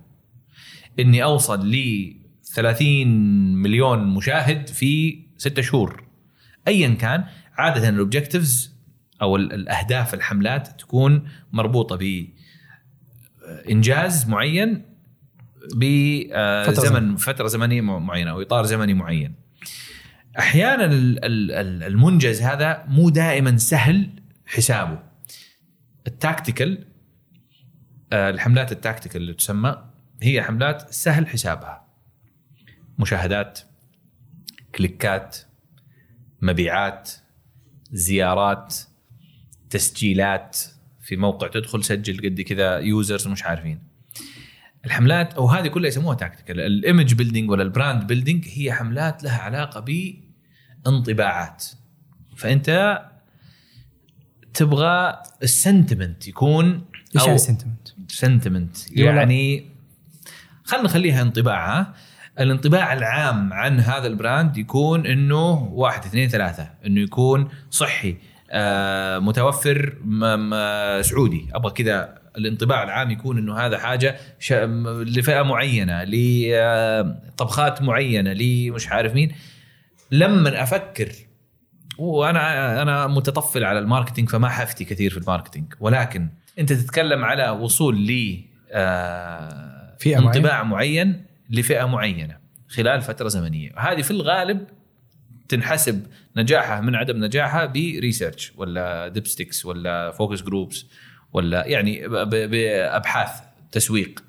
إني أوصل ل 30 مليون مشاهد في ستة شهور. ايا كان عادة ال objectives أو ال- الأهداف الحملات تكون مربوطة بإنجاز معين فترة بزمن فترة زمنية. مع- معينة أو إطار زمني معين. أحيانا ال- ال- ال- المنجز هذا مو دائما سهل حسابه. ال tactical آه، الحملات ال tactical اللي تسمى هي حملات سهل حسابها. مشاهدات click ات مبيعات زيارات تسجيلات. في موقع تدخل سجل قد كذا users مش عارفين. الحملات أو هذه كلها يسموها tactical ال image building ولا ال brand building هي حملات لها علاقة بانطباعات. فأنت تبغى ال sentiment يكون إيش يعني sentiment؟ sentiment إي والله. يعني خلينا نخليها انطباع الانطباع العام عن هذا ال brand يكون إنه واحد اثنين ثلاثة. إنه يكون صحي آه متوفر م- م- سعودي. أبغى كذا الانطباع العام يكون إنه هذا حاجة لفئة معينة لطبخات معينة لمش عارف مين. لما أفكر وأنا أنا متطفل على ال marketing فما حفتي كثير في ال marketing. ولكن أنت تتكلم على وصول ل آه، انطباع معين لفئة معينة خلال فترة زمنية. هذه في الغالب تنحسب نجاحها من عدم نجاحها ب research ولا statistics ولا focus groups ولا يعني بأبحاث تسويق.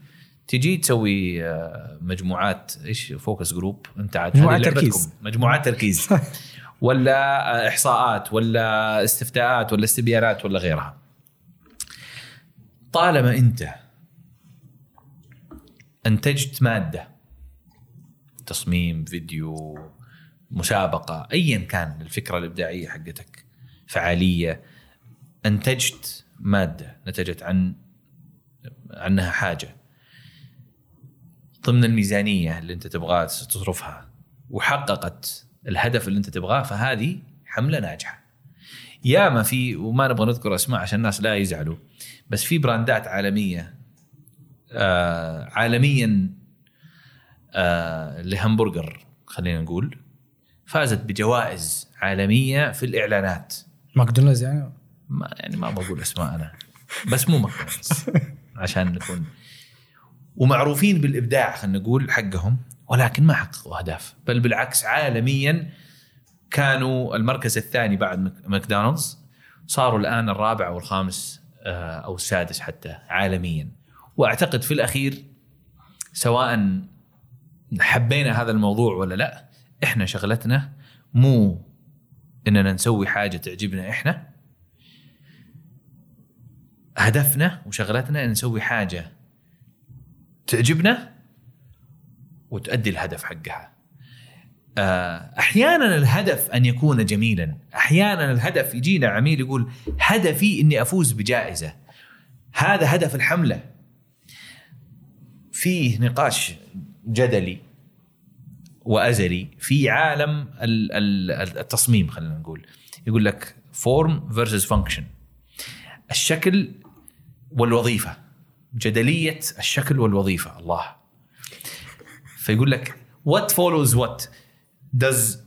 تجي تسوي آه، مجموعات إيش؟ focus group. أنت عاد مجموعات. تركيز. مجموعات تركيز. [LAUGHS] ولا إحصاءات ولا استفتاءات ولا استبيانات ولا غيرها. طالما أنت أنتجت مادة تصميم فيديو مسابقة ايا كان الفكرة الإبداعية حقتك فعالية أنتجت مادة نتجت عن عنها حاجة. ضمن الميزانية اللي انت تبغى تصرفها وحققت الهدف اللي انت تبغاه فهذه حملة ناجحة. ياما في وما نبغى نذكر أسماء عشان الناس لا يزعلوا بس في براندات عالمية آه عالميا آه لهمبرجر خلينا نقول فازت بجوائز عالمية في الإعلانات. ماكدونالدز يعني؟ ما يعني ما بقول أسماء أنا بس مو ماكدونالدز عشان نكون ومعروفين بالإبداع خلينا نقول حقهم ولكن ما حققوا أهداف. بل بالعكس عالميا كانوا المركز الثاني بعد ماك- ماكدونالدز. صاروا الآن الرابع أو الخامس آه، أو السادس حتى عالميا. وأعتقد في الأخير سواء حبينا هذا الموضوع ولا لا إحنا شغلتنا مو إننا نسوي حاجة تعجبنا إحنا هدفنا وشغلتنا إن نسوي حاجة تعجبنا وتؤدي الهدف حقها. آه، أحيانا الهدف أن يكون جميلا. أحيانا الهدف يجينا عميل يقول هدفي إني أفوز بجائزة. هذا هدف الحملة. فيه نقاش جدلي وأزلي في عالم ال- ال- التصميم خلينا نقول. يقول لك form versus function الشكل والوظيفة جدلية الشكل والوظيفة. الله. فيقول لك what follows what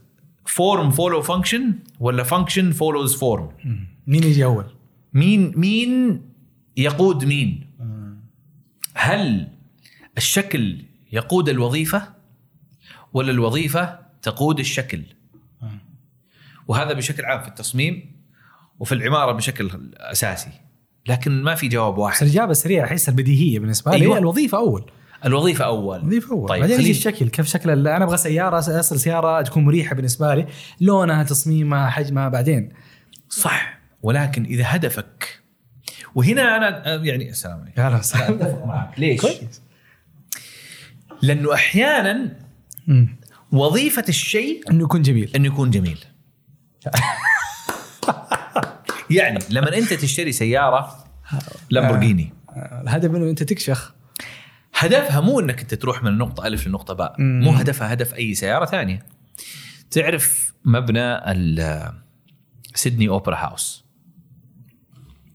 form follow function ولا function follows form مين يجي أول؟ مين مين يقود مين؟ هل الشكل يقود الوظيفة ولا الوظيفة تقود الشكل؟ وهذا بشكل عام في التصميم وفي العمارة بشكل أساسي. لكن ما في جواب واحد. الإجابة السريعة احس البديهيه بالنسبة لي. أيوة. الوظيفة أول. الوظيفة أول. الوظيفة أول. طيب بعدين يجي الشكل. كيف شكل أنا أبغى سيارة أصل سيارة تكون مريحة بالنسبة لي. لونها تصميمها حجمها بعدين. صح. ولكن إذا هدفك وهنا أنا يعني السلام عليكم. يا هلا أتفق معك. ليش؟ كويس. لأنه أحيانا. وظيفة الشيء إنه يكون جميل. إنه يكون جميل. [LAUGHS] يعني لما انت تشتري سيارة لامبورجيني. آه، الهدف منه انت تكشخ. هدفها مو انك انت تروح من النقطه ألف للنقطه باء. مو هدفها هدف أي سيارة ثانية. تعرف مبنى ال- سيدني أوبرا هاوس؟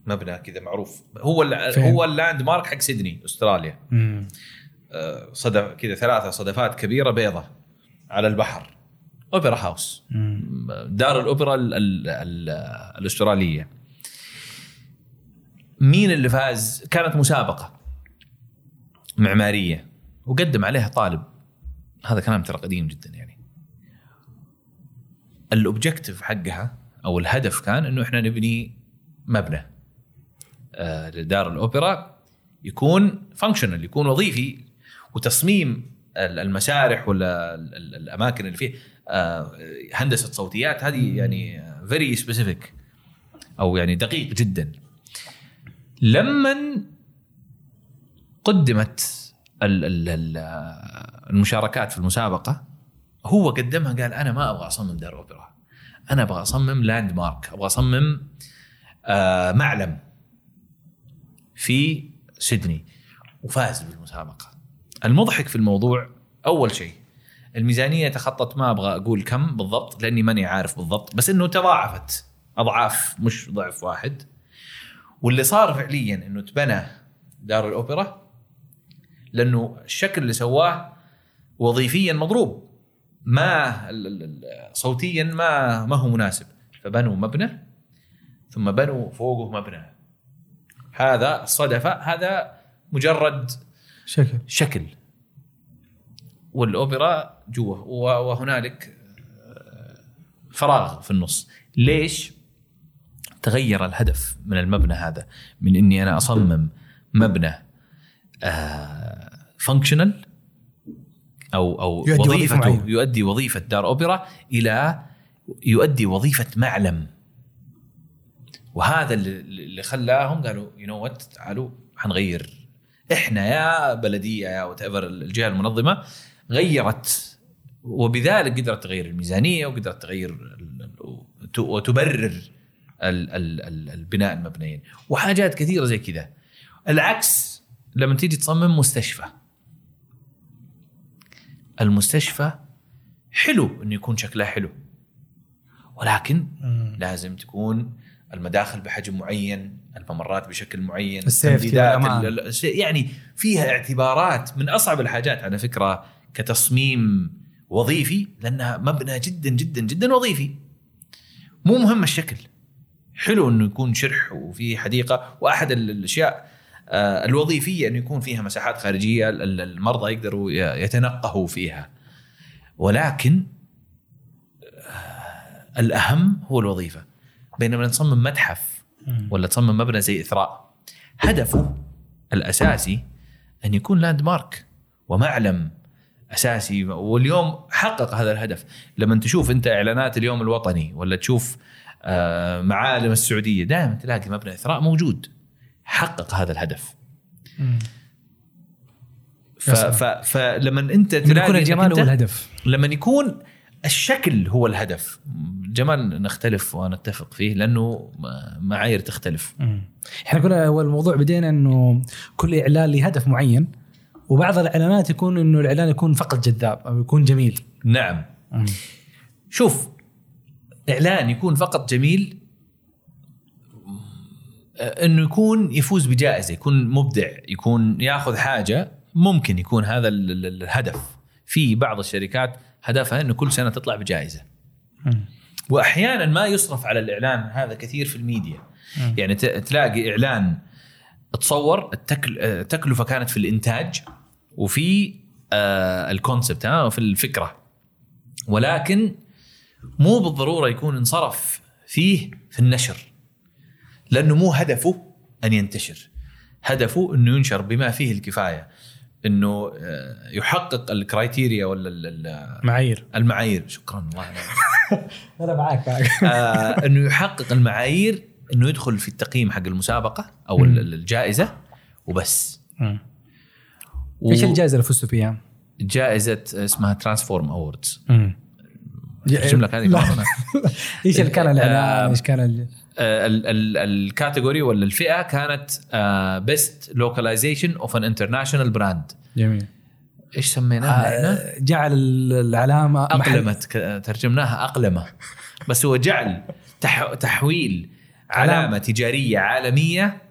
مبنى كذا معروف. هو؟ هو اللاند مارك حق سيدني أستراليا. آه، صدف كذا ثلاثة صدفات كبيرة بيضة على البحر. اوبرا هاوس. دار الأوبرا ال ال ال الأسترالية. مين اللي فاز؟ كانت مسابقة معمارية. وقدم عليها طالب. هذا كلام ترى قديم جدا يعني. ال objective حقها أو الهدف كان إنه إحنا نبني مبنى. آه لدار الأوبرا يكون functional يكون وظيفي. وتصميم المسارح ولا ال- ال- الأماكن اللي فيه آه، هندسة صوتيات هذه يعني very specific أو يعني دقيق جدا. لما قدمت ال- ال- ال- المشاركات في المسابقة هو قدمها قال أنا ما أبغى أصمم دار اوبرا أنا أبغى أصمم لاند مارك أبغى أصمم آه، معلم في سيدني وفاز بالمسابقة. المضحك في الموضوع أول شيء الميزانية تخطت ما أبغى أقول كم بالضبط لأني ماني عارف بالضبط بس إنه تضاعفت أضعاف مش ضعف واحد. واللي صار فعليا إنه تبنى دار الأوبرا لأنه الشكل اللي سواه وظيفيا مضروب. ما صوتيا ما ما هو مناسب. فبنوا مبنى ثم بنوا فوقه مبنى. هذا الصدفة هذا مجرد شكل. شكل. والأوبرا جوا وهنالك آه، فراغ في النص. ليش تغير الهدف من المبنى هذا؟ من إني أنا أصمم مبنى functional أو أو يؤدي وظيفة وظيفته معينة. يؤدي وظيفة دار أوبرا إلى يؤدي وظيفة معلم. وهذا اللي خلاهم قالوا you know what تعالوا حنغير إحنا يا بلدية يا what الجهة المنظمة غيرت وبذلك قدرت تغير الميزانية وقدرت تغير وتبرر ال- ال- ال- البناء المبنيين. وحاجات كثيرة زي كذا. العكس لما تيجي تصمم مستشفى. المستشفى حلو إنه يكون شكلها حلو. ولكن لازم تكون المداخل بحجم معين. الممرات بشكل معين السيفتي يعني فيها اعتبارات من أصعب الحاجات على فكرة كتصميم وظيفي لأنها مبنى جدا جدا جدا وظيفي. مو مهم الشكل. حلو إنه يكون شرح وفي حديقة وأحد ال- الأشياء آه، الوظيفية إنه يكون فيها مساحات خارجية ال- ال- المرضى يقدروا يتنقهوا فيها. ولكن آه، الأهم هو الوظيفة. بينما تصمم متحف ولا تصمم مبنى زي إثراء. هدفه الأساسي أن يكون لاند مارك ومعلم أساسي. واليوم حقق هذا الهدف. لما تشوف أنت إعلانات اليوم الوطني ولا تشوف آه، معالم السعودية دائما تلاقي مبنى إثراء موجود. حقق هذا الهدف. ف. ف فلما أنت يكون تلاقي إنك الجمال هو الهدف. لما يكون الشكل هو الهدف. جمال نختلف ونتفق فيه لأنه معايير تختلف. إحنا قلنا اول الموضوع بدينا إنه كل إعلان له هدف معين وبعض الإعلانات يكون إنه الإعلان يكون فقط جذاب أو يكون جميل. نعم. شوف إعلان يكون فقط جميل إنه يكون يفوز بجائزة يكون مبدع يكون ياخذ حاجة ممكن يكون هذا ال- ال- الهدف. في بعض الشركات هدفها إنه كل سنة تطلع بجائزة. واحيانا ما يصرف على الإعلان هذا كثير في الميديا. يعني تلاقي إعلان تصور التكل... آه، التكلفة كانت في الإنتاج وفي آه الكونسبت ها في الفكرة. ولكن مو بالضرورة يكون انصرف فيه في النشر. لأنه مو هدفه أن ينتشر. هدفه أنه ينشر بما فيه الكفاية. إنه آه، يحقق ال criteria ولا ال- ال- معايير المعايير شكرا الله يعينك. [LAUGHS] أنا معاك معاك آه، إنه يحقق المعايير إنه يدخل في التقييم حق المسابقة أو ال- الجائزة وبس و- إيش الجائزة اللي فزتوا فيها؟ جائزة اسمها Transform Awards هذه. إيش اللي كان الإعلان؟ آه، إيش كان. آه، ال category ولا الفئة كانت آه، best localization of an international brand جميل. إيش سميناها إحنا؟ آه، جعل ال- العلامة أقلمت ترجمناها أقلمة. بس هو جعل تح تحويل علامة. تجارية عالمية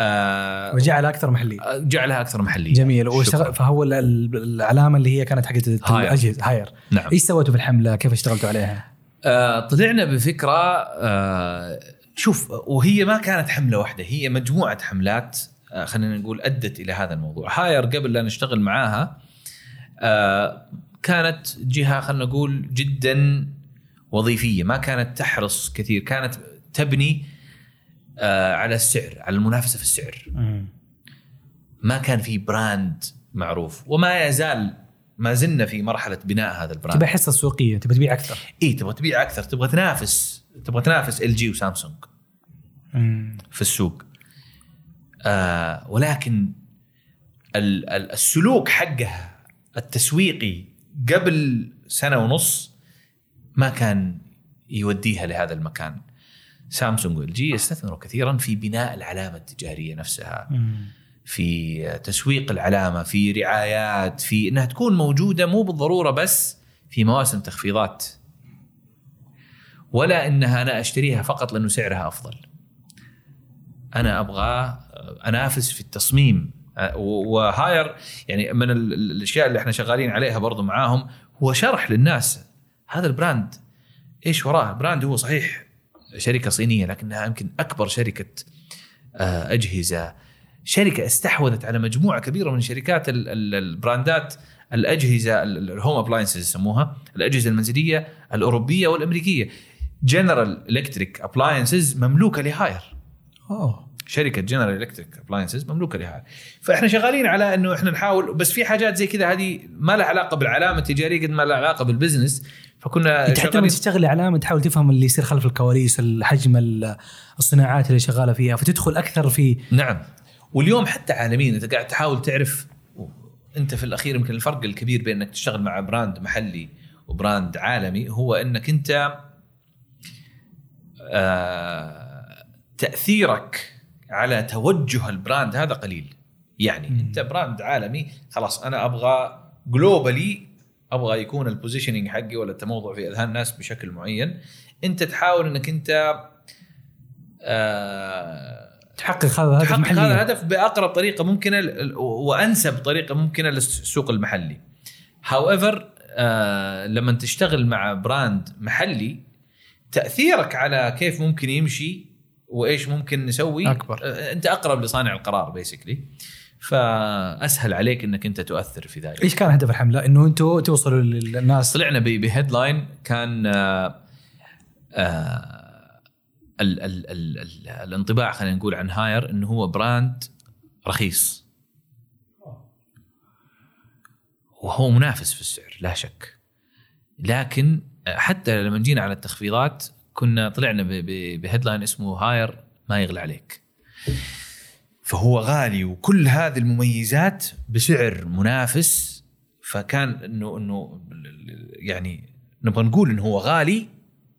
آه، وجعل أكثر محلي جعلها أكثر محلية. جميل. واشتغل فهو ال- ال- العلامة اللي هي كانت حقت. الاجهزه هاير نعم. إيش سويتوا في الحملة؟ كيف اشتغلتوا عليها؟ آه، طلعنا بفكرة آه، شوف وهي ما كانت حملة واحدة هي مجموعة حملات آه، خلينا نقول أدت إلى هذا الموضوع. هاير قبل لا نشتغل معاها آه، كانت جهة خلينا نقول جدا وظيفية ما كانت تحرص كثير كانت تبني آه، على السعر على المنافسة في السعر. ما كان في براند معروف وما يزال ما زلنا في مرحلة بناء هذا ال brand. تبي حصة سوقية تبي تبيع أكثر. اي تبغى تبيع أكثر تبغى تنافس تبغى تنافس إل جي وسامسونج في السوق. آه ولكن ال- ال- السلوك حقها التسويقي قبل سنة ونص ما كان يوديها لهذا المكان. سامسونج وإل جي يستثمروا كثيرا في بناء العلامة التجارية نفسها. في تسويق العلامة في رعايات في إنها تكون موجودة مو بالضرورة بس في مواسم تخفيضات. ولا إنها أنا أشتريها فقط لأنه سعرها أفضل. أنا أبغى انافس في التصميم. أه، وهاير يعني من ال- ال- الأشياء اللي إحنا شغالين عليها برضو معاهم هو شرح للناس. هذا ال brand إيش وراه؟ ال brand هو صحيح شركة صينية لكنها يمكن أكبر شركة آه، أجهزة. شركة استحوذت على مجموعة كبيرة من شركات ال- ال- البراندات الأجهزة ال home appliances يسموها الأجهزة المنزلية الأوروبية والأمريكية. General Electric Appliances مملوكة لهاير. أوه. شركة General Electric Appliances مملوكة لهاير. فإحنا شغالين على إنه إحنا نحاول بس في حاجات زي كذا هذه ما لها علاقة بالعلامة التجارية قد ما لها علاقة بال business فكنا إنت حتى لما تشتغل علامة تحاول تفهم اللي يصير خلف الكواليس الحجم ال- الصناعات اللي شغالة فيها فتدخل أكثر في نعم. واليوم حتى عالميا انت قاعد تحاول تعرف أنت في الأخير يمكن الفرق الكبير بين إنك تشتغل مع brand محلي و brand عالمي هو إنك أنت آه تأثيرك على توجه ال brand هذا قليل يعني مم. أنت brand عالمي خلاص أنا أبغى globally أبغى يكون ال positioning حقي ولا التموضع في أذهان الناس بشكل معين أنت تحاول إنك أنت آه تحقق هذا الهدف تحقق هذا الهدف بأقرب طريقة ممكنة وأنسب طريقة ممكنة للسوق المحلي. however آه لما تشتغل مع brand محلي تأثيرك على كيف ممكن يمشي وإيش ممكن نسوي أكبر. آه أنت أقرب لصانع القرار basically فأسهل عليك إنك أنت تؤثر في ذلك. إيش كان هدف الحملة؟ إنه أنتم توصلوا للناس طلعنا ب headline كان آه آه ال ال ال ال الانطباع خلينا نقول عن هاير إنه هو brand رخيص. وهو منافس في السعر لا شك. لكن حتى لما جينا على التخفيضات كنا طلعنا ب headline اسمه هاير ما يغلى عليك. فهو غالي وكل هذه المميزات بسعر منافس. فكان إنه إنه يعني نبغى نقول إنه هو غالي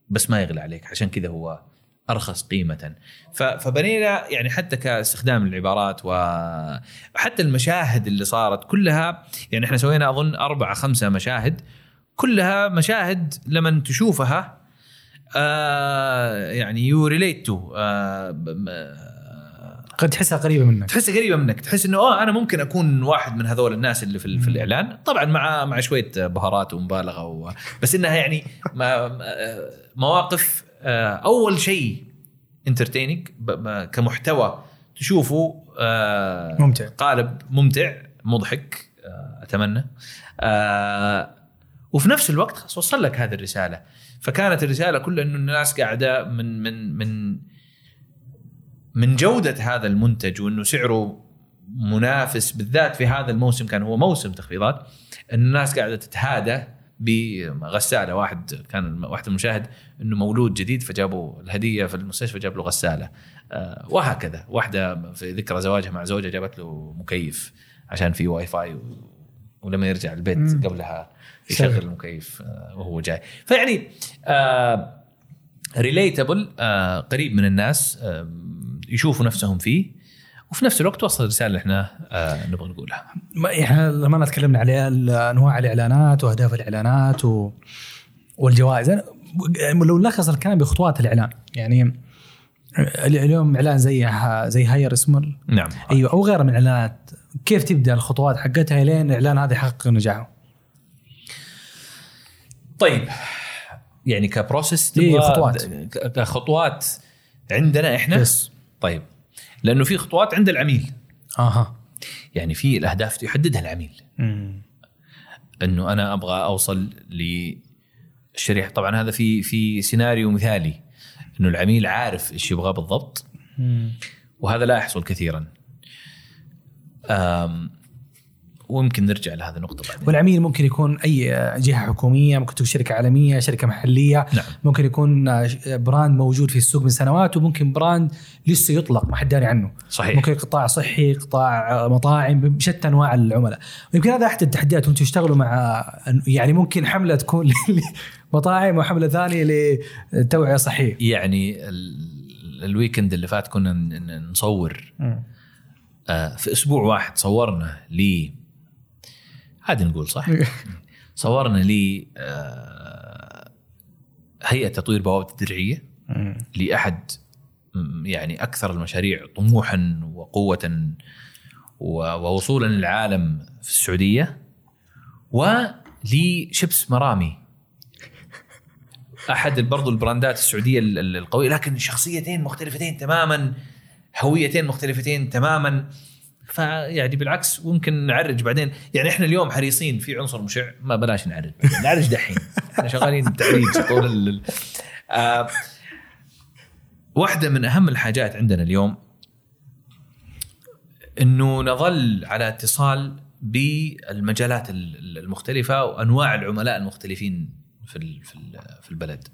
بس ما يغلى عليك عشان كذا هو أرخص قيمة فبنينا يعني حتى كاستخدام العبارات وحتى المشاهد اللي صارت كلها يعني إحنا سوينا أظن أربعة خمسة مشاهد كلها مشاهد لما تشوفها آه يعني you relate to it تحسها قريبة منك تحس قريبة منك تحس إنه آه أنا ممكن أكون واحد من هذول الناس اللي في, في. الإعلان طبعا مع مع شوية بهارات ومبالغة و... بس إنها يعني ما مواقف أول شيء انترتيننج كمحتوى تشوفه آه، ممتع. قالب ممتع مضحك آه، أتمنى آه، وفي نفس الوقت خلاص وصل لك هذه الرسالة فكانت الرسالة كلها إنه الناس قاعدة من من من من جودة هذا المنتج وإنه سعره منافس بالذات في هذا الموسم كان هو موسم تخفيضات الناس قاعدة تتهادى بغسالة. واحد كان واحد المشاهد إنه مولود جديد فجابوا الهدية في المستشفى جاب له غسالة. آه، وهكذا. واحدة في ذكرى زواجها مع زوجها جابت له مكيف عشان في واي فاي ولما يرجع البيت مم. قبلها يشغل. المكيف آه، وهو جاي. فيعني relatable قريب من الناس آه، يشوفوا نفسهم فيه. وفي نفس الوقت وصل الرساله اللي إحنا آه، نبغى نقولها. ما- إحنا لما تكلمنا على أنواع الإعلانات وأهداف الإعلانات و... والجوائز لو نلخص الكلام بخطوات الإعلان يعني ال- اليوم إعلان زي زي هاير اسمه نعم. أيوه أو غيره من الإعلانات. كيف تبدأ الخطوات حقتها لين الإعلان هذا يحقق نجاحه؟ طيب يعني كبروسيس إيه، خطوات. كخطوات عندنا إحنا؟ بس طيب. لأنه في خطوات عند العميل. آها. يعني في الأهداف يحددها العميل. مم. إنه أنا أبغى أوصل للشريحه طبعا هذا في في سيناريو مثالي. إنه العميل عارف إيش يبغى بالضبط. مم. وهذا لا يحصل كثيرا. ويمكن نرجع لهذه النقطة بعدين. والعميل ممكن يكون أي جهة حكومية ممكن تكون شركة عالمية شركة محلية. نعم. ممكن يكون brand موجود في السوق من سنوات وممكن brand لسه يطلق ما حد داري عنه. صحيح. ممكن قطاع صحي قطاع مطاعم بشتى أنواع العملاء. ويمكن هذا أحد التحديات وأنتم تشتغلوا مع يعني ممكن حملة تكون [LAUGHS] لمطاعم وحملة ثانية لتوعية صحية. يعني ال- ال weekend اللي فات كنا نصور. آه، في أسبوع واحد صورنا ل هذه نقول صح؟ صورنا ل آه، هيئة تطوير بوابة الدرعيه لأحد يعني أكثر المشاريع طموحا وقوه ووصولا للعالم في السعودية ولشبس مرامي. أحد برضو البراندات السعودية ال- ال- القوية لكن شخصيتين مختلفتين تماما هويتين مختلفتين تماما. فيعني بالعكس ممكن نعرج بعدين. يعني إحنا اليوم حريصين في عنصر مشع ما بلاش نعرج. نعرج دحين. إحنا شغالين تعريج طول ال... آه واحدة من أهم الحاجات عندنا اليوم إنه نظل على اتصال بالمجالات ال- ال- المختلفة وأنواع العملاء المختلفين في في البلد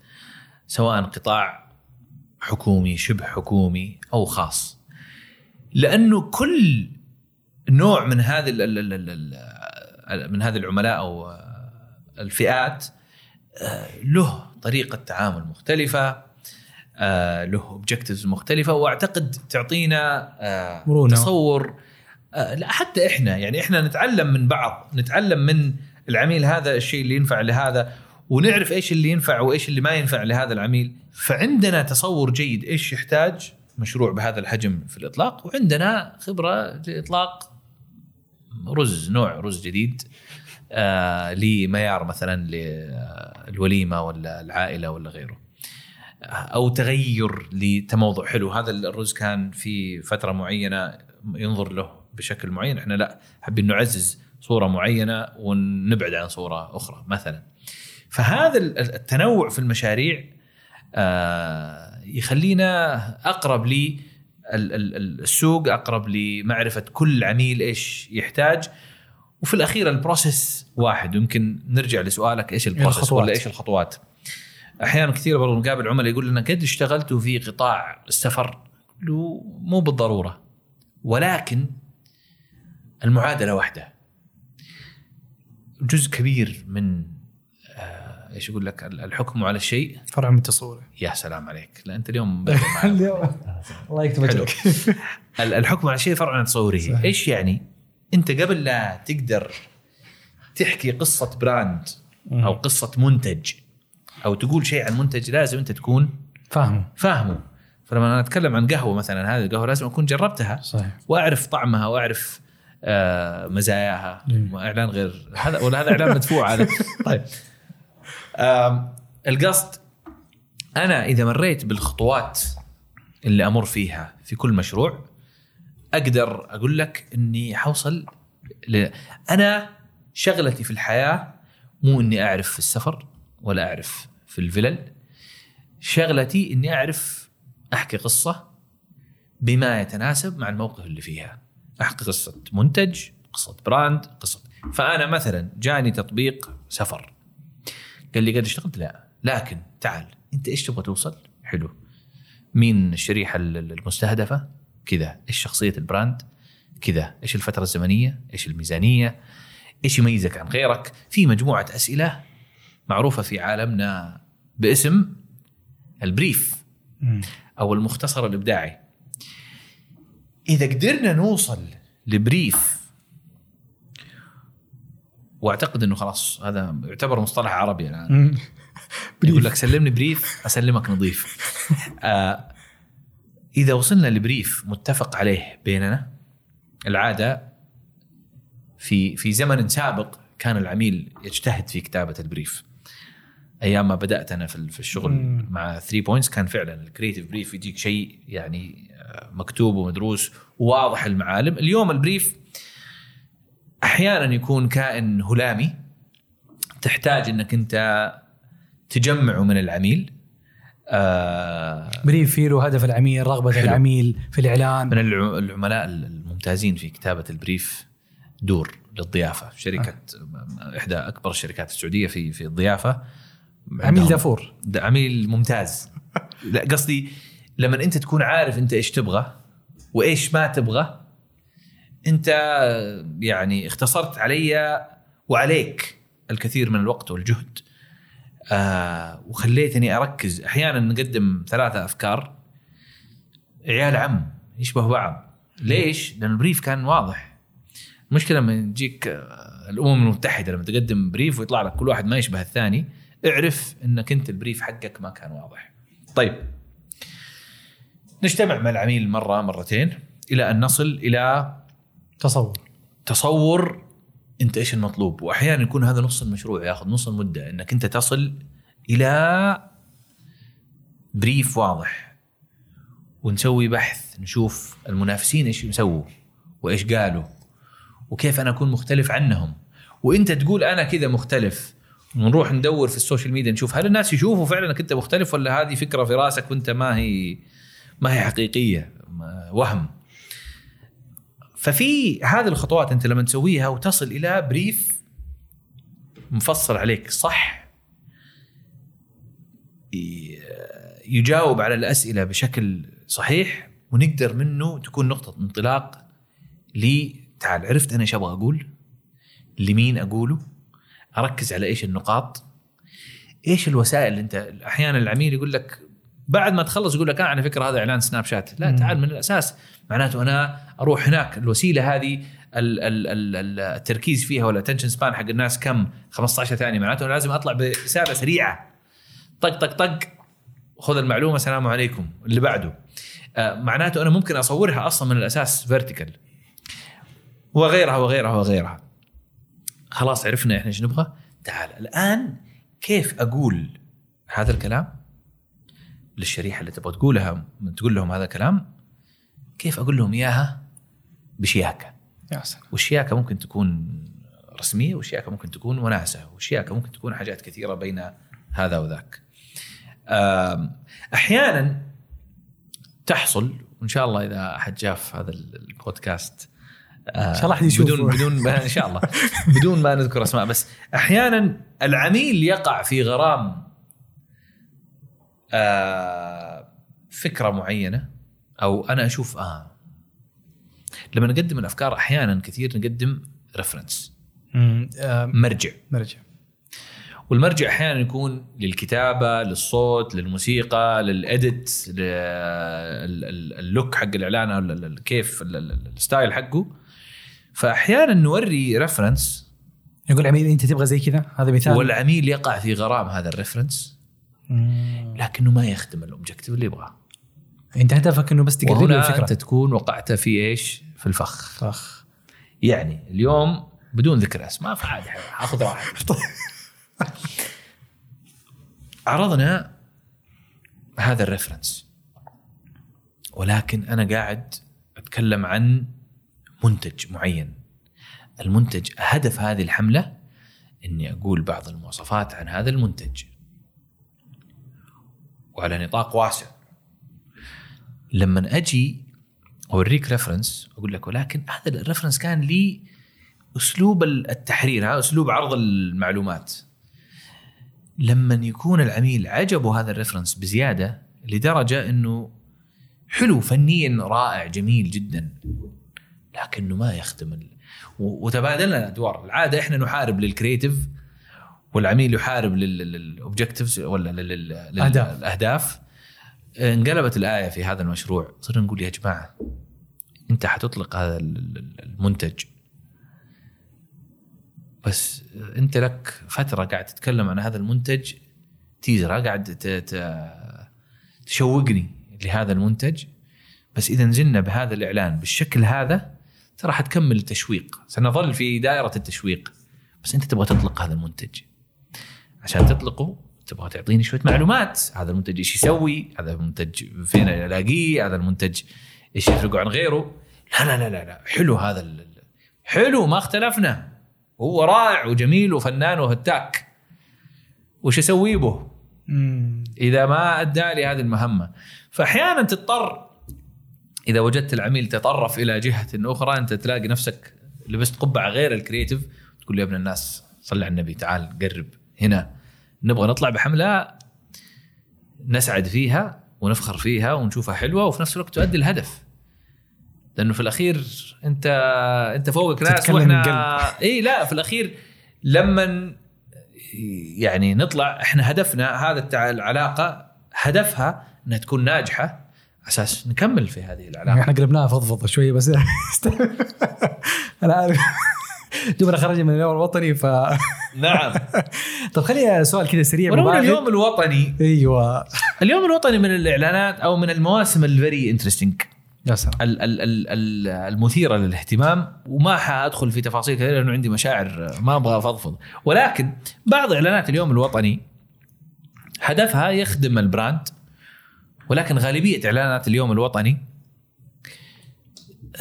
سواء قطاع حكومي شبه حكومي أو خاص. لأنه كل نوع من هذه من هذه العملاء أو الفئات آه، له طريقة تعامل مختلفة آه، له اوبجكتيفز مختلفة وأعتقد تعطينا آه، مرونة. تصور لا حتى إحنا يعني إحنا نتعلم من بعض نتعلم من العميل هذا الشيء اللي ينفع لهذا ونعرف إيش اللي ينفع وإيش اللي ما ينفع لهذا العميل فعندنا تصور جيد إيش يحتاج مشروع بهذا الحجم في الإطلاق وعندنا خبرة لإطلاق رز نوع رز جديد آه لميار مثلا للوليمه ولا العائلة ولا غيره. أو تغير لتموضع حلو هذا الرز كان في فترة معينة ينظر له بشكل معين. إحنا لا حابين نعزز صورة معينة ونبعد عن صورة أخرى مثلا. فهذا التنوع في المشاريع آه، يخلينا أقرب لي السوق أقرب لمعرفة كل عميل إيش يحتاج. وفي الأخير ال process واحد. يمكن نرجع لسؤالك إيش ال process الخطوات. ولا إيش الخطوات؟ أحيانا كثير برضو نقابل عملاء يقول لنا قد اشتغلتوا في قطاع السفر؟ مو بالضرورة. ولكن المعادلة واحدة. جزء كبير من إيش يقول لك؟ الحكم على الشيء. فرع من تصوره. يا سلام عليك. لا أنت اليوم. [LAUGHS] اليوم. الله يكتب. اجرك [LAUGHS] ال- الحكم على شيء فرع عن تصوره. صحيح. إيش يعني؟ أنت قبل لا تقدر تحكي قصة براند أو قصة منتج أو تقول شيء عن منتج لازم أنت تكون فاهمه. فاهمه. فلما أنا أتكلم عن قهوة مثلا هذه القهوة لازم أكون جربتها صحيح. وأعرف طعمها وأعرف آه مزاياها جميل. وإعلان غير. هذا ولا هذا إعلان مدفوع. هذا [LAUGHS] طيب. القصد أنا إذا مريت بالخطوات اللي أمر فيها في كل مشروع أقدر أقول لك إني حوصل ل... أنا شغلتي في الحياة مو إني أعرف في السفر ولا أعرف في الفلل شغلتي إني أعرف أحكي قصة بما يتناسب مع الموقف اللي فيها. أحكي قصة منتج قصة brand قصة فأنا مثلا جاني تطبيق سفر. قال لي قد اشتغلت لا. لكن تعال. أنت إيش تبغى توصل؟ حلو. مين الشريحة المستهدفة؟ كذا. إيش شخصية ال brand؟ كذا. إيش الفترة الزمنية؟ إيش الميزانية؟ إيش يميزك عن غيرك؟ في مجموعة أسئلة معروفة في عالمنا باسم ال brief أو المختصر الإبداعي. إذا قدرنا نوصل ل brief واعتقد إنه خلاص هذا يعتبر مصطلح عربي الآن. يقول لك سلمني brief أسلمك نظيف. [LAUGHS] آه إذا وصلنا ل brief متفق عليه بيننا العادة في في زمن سابق كان العميل يجتهد في كتابة ال brief. أيام ما بدأت أنا في في الشغل مم. مع 3 Points كان فعلا ال creative brief يجيك شيء يعني آه، مكتوب ومدروس وواضح المعالم. اليوم ال brief أحيانا يكون كائن هلامي تحتاج إنك أنت تجمعه من العميل. آه brief فيه له هدف العميل رغبة حلو. العميل في الإعلان. من العملاء الممتازين في كتابة ال brief دور للضيافة. شركة آه. إحدى أكبر الشركات السعودية في في الضيافة. عميل دافور عميل ممتاز. [LAUGHS] لا قصدي لما أنت تكون عارف أنت إيش تبغى وإيش ما تبغى انت يعني اختصرت علي وعليك الكثير من الوقت والجهد. آه وخليتني أركز. أحيانا نقدم ثلاثة أفكار. عيال عم يشبه بعض. ليش؟ لأن البريف كان واضح. المشكلة لما تجيك آه، الأمم المتحدة لما تقدم brief ويطلع لك كل واحد ما يشبه الثاني اعرف إنك أنت ال brief حقك ما كان واضح. طيب. نجتمع مع العميل مرة مرتين إلى أن نصل إلى تصور. تصور انت إيش المطلوب؟ واحيانا يكون هذا نص المشروع ياخذ نص المدة إنك انت تصل إلى brief واضح. ونسوي بحث نشوف المنافسين إيش يسووا وإيش قالوا وكيف أنا أكون مختلف عنهم. وإنت تقول أنا كذا مختلف ونروح ندور في ال social media نشوف هل الناس يشوفوا فعلا إنك أنت مختلف ولا هذه فكرة في راسك وأنت ما هي ما هي حقيقية وهم. ففي هذه الخطوات أنت لما تسويها وتصل إلى brief مفصل عليك صح؟ يجاوب على الأسئلة بشكل صحيح ونقدر منه تكون نقطة انطلاق لي تعال عرفت أنا إيش أبغى أقول؟ لمين أقوله؟ أركز على إيش النقاط؟ إيش الوسائل اللي أنت أحيانا العميل يقول لك بعد ما تخلص يقول لك آه على فكرة هذا إعلان سناب شات. لا تعال من الأساس. معناته أنا أروح هناك. الوسيلة هذه التركيز فيها والاتنشن سبان حق الناس كم؟ 15 ثانية. معناته أنا لازم أطلع برساله سريعة. طق طق طق. خذ المعلومة. السلام عليكم. اللي بعده. آه معناته أنا ممكن أصورها أصلا من الأساس فيرتيكال وغيرها وغيرها وغيرها. خلاص عرفنا إحنا إيش نبغى. تعال الآن كيف أقول هذا الكلام؟ للشريحة اللي تبغى تقولها تقول لهم هذا الكلام كيف أقول لهم إياها؟ بشياكة. يا سلام. والشياكة ممكن تكون رسمية والشياكة ممكن تكون وناسه والشياكة ممكن تكون حاجات كثيرة بين هذا وذاك. أحيانا تحصل وإن شاء الله إذا أحد جاف هذا البودكاست إن شاء الله احد يشوف بدون بدون إن شاء الله. [LAUGHS] بدون ما نذكر أسماء بس أحيانا العميل يقع في غرام آه فكرة معينة أو أنا أشوف آه لما نقدم الأفكار أحيانا كثير نقدم reference آه مرجع. مرجع. والمرجع أحيانا يكون للكتابة للصوت للموسيقى لل edit ال look حق الإعلان أو كيف ال style حقه. فأحيانا نوري reference يقول العميل أنت تبغى زي كذا؟ هذا مثال. والعميل يقع في غرام هذا ال reference لكنه ما يخدم ال objective اللي يبغاه. انت هدفك إنه بس تقرب له الفكرة. أنت تكون وقعت في إيش؟ في الفخ. فخ. يعني اليوم بدون ذكر أسماء فعادي حاخذ راحتي. [LAUGHS] عرضنا هذا الريفرنس. ولكن أنا قاعد أتكلم عن منتج معين. المنتج هدف هذه الحملة إني أقول بعض المواصفات عن هذا المنتج. وعلى نطاق واسع. لما أجي أوريك reference أقول لك ولكن هذا ال reference كان لي أسلوب التحرير هذا أسلوب عرض المعلومات. لما يكون العميل عجبه هذا ال reference بزيادة لدرجة إنه حلو فنيا رائع جميل جدا لكنه ما يخدم وتبادلنا الأدوار. العادة إحنا نحارب لل creative والعميل يحارب للاوبجكتيفز ولا لل- لل- لل- أهداف. الأهداف. انقلبت الآية في هذا المشروع. صرنا نقول يا جماعة أنت حتطلق هذا ال- ال- المنتج. بس أنت لك فترة قاعد تتكلم عن هذا المنتج تيزر قاعد تشوقني لهذا المنتج. بس إذا نزلنا بهذا الإعلان بالشكل هذا ترى حتكمل التشويق. سنظل في دائرة التشويق. بس أنت تبغى تطلق هذا المنتج. عشان تطلقه تبغى تعطيني شوية معلومات. هذا المنتج إيش يسوي؟ هذا المنتج فين ألاقيه؟ هذا المنتج إيش يفرقه عن غيره؟ لا لا لا لا, لا. حلو هذا ال- حلو ما اختلفنا. هو رائع وجميل وفنان وهتاك. وش أسوي به؟ إذا ما أدى لي هذه المهمة. فأحيانا تضطر إذا وجدت العميل تطرف إلى جهة أخرى أنت تلاقي نفسك لبست قبعة غير الكرييتيف تقول يا ابن الناس صل على النبي تعال قرب هنا. نبغى نطلع بحملة نسعد فيها ونفخر فيها ونشوفها حلوة وفي نفس الوقت تؤدي الهدف. لأنه في الأخير انت أنت فوقك ناس وإحنا إي لا في الأخير لما يعني نطلع إحنا هدفنا هذا العلاقة هدفها إنها تكون ناجحة أساس نكمل في هذه العلاقة. إحنا قلبناها فضفضة شوية بس [LAUGHS] أنا عارف. [LAUGHS] دوبنا خرجنا من اليوم الوطني ف [LAUGHS] نعم. [LAUGHS] طب خلينا سؤال كذا سريع مباشر. اليوم الوطني. أيوه. اليوم الوطني من الإعلانات أو من المواسم ال very interesting يا سلام. ال- ال- ال- ال- المثيرة للاهتمام وما حأدخل في تفاصيل كثيرة لأنه عندي مشاعر ما أبغى أفضفض. ولكن بعض إعلانات اليوم الوطني هدفها يخدم ال brand ولكن غالبية إعلانات اليوم الوطني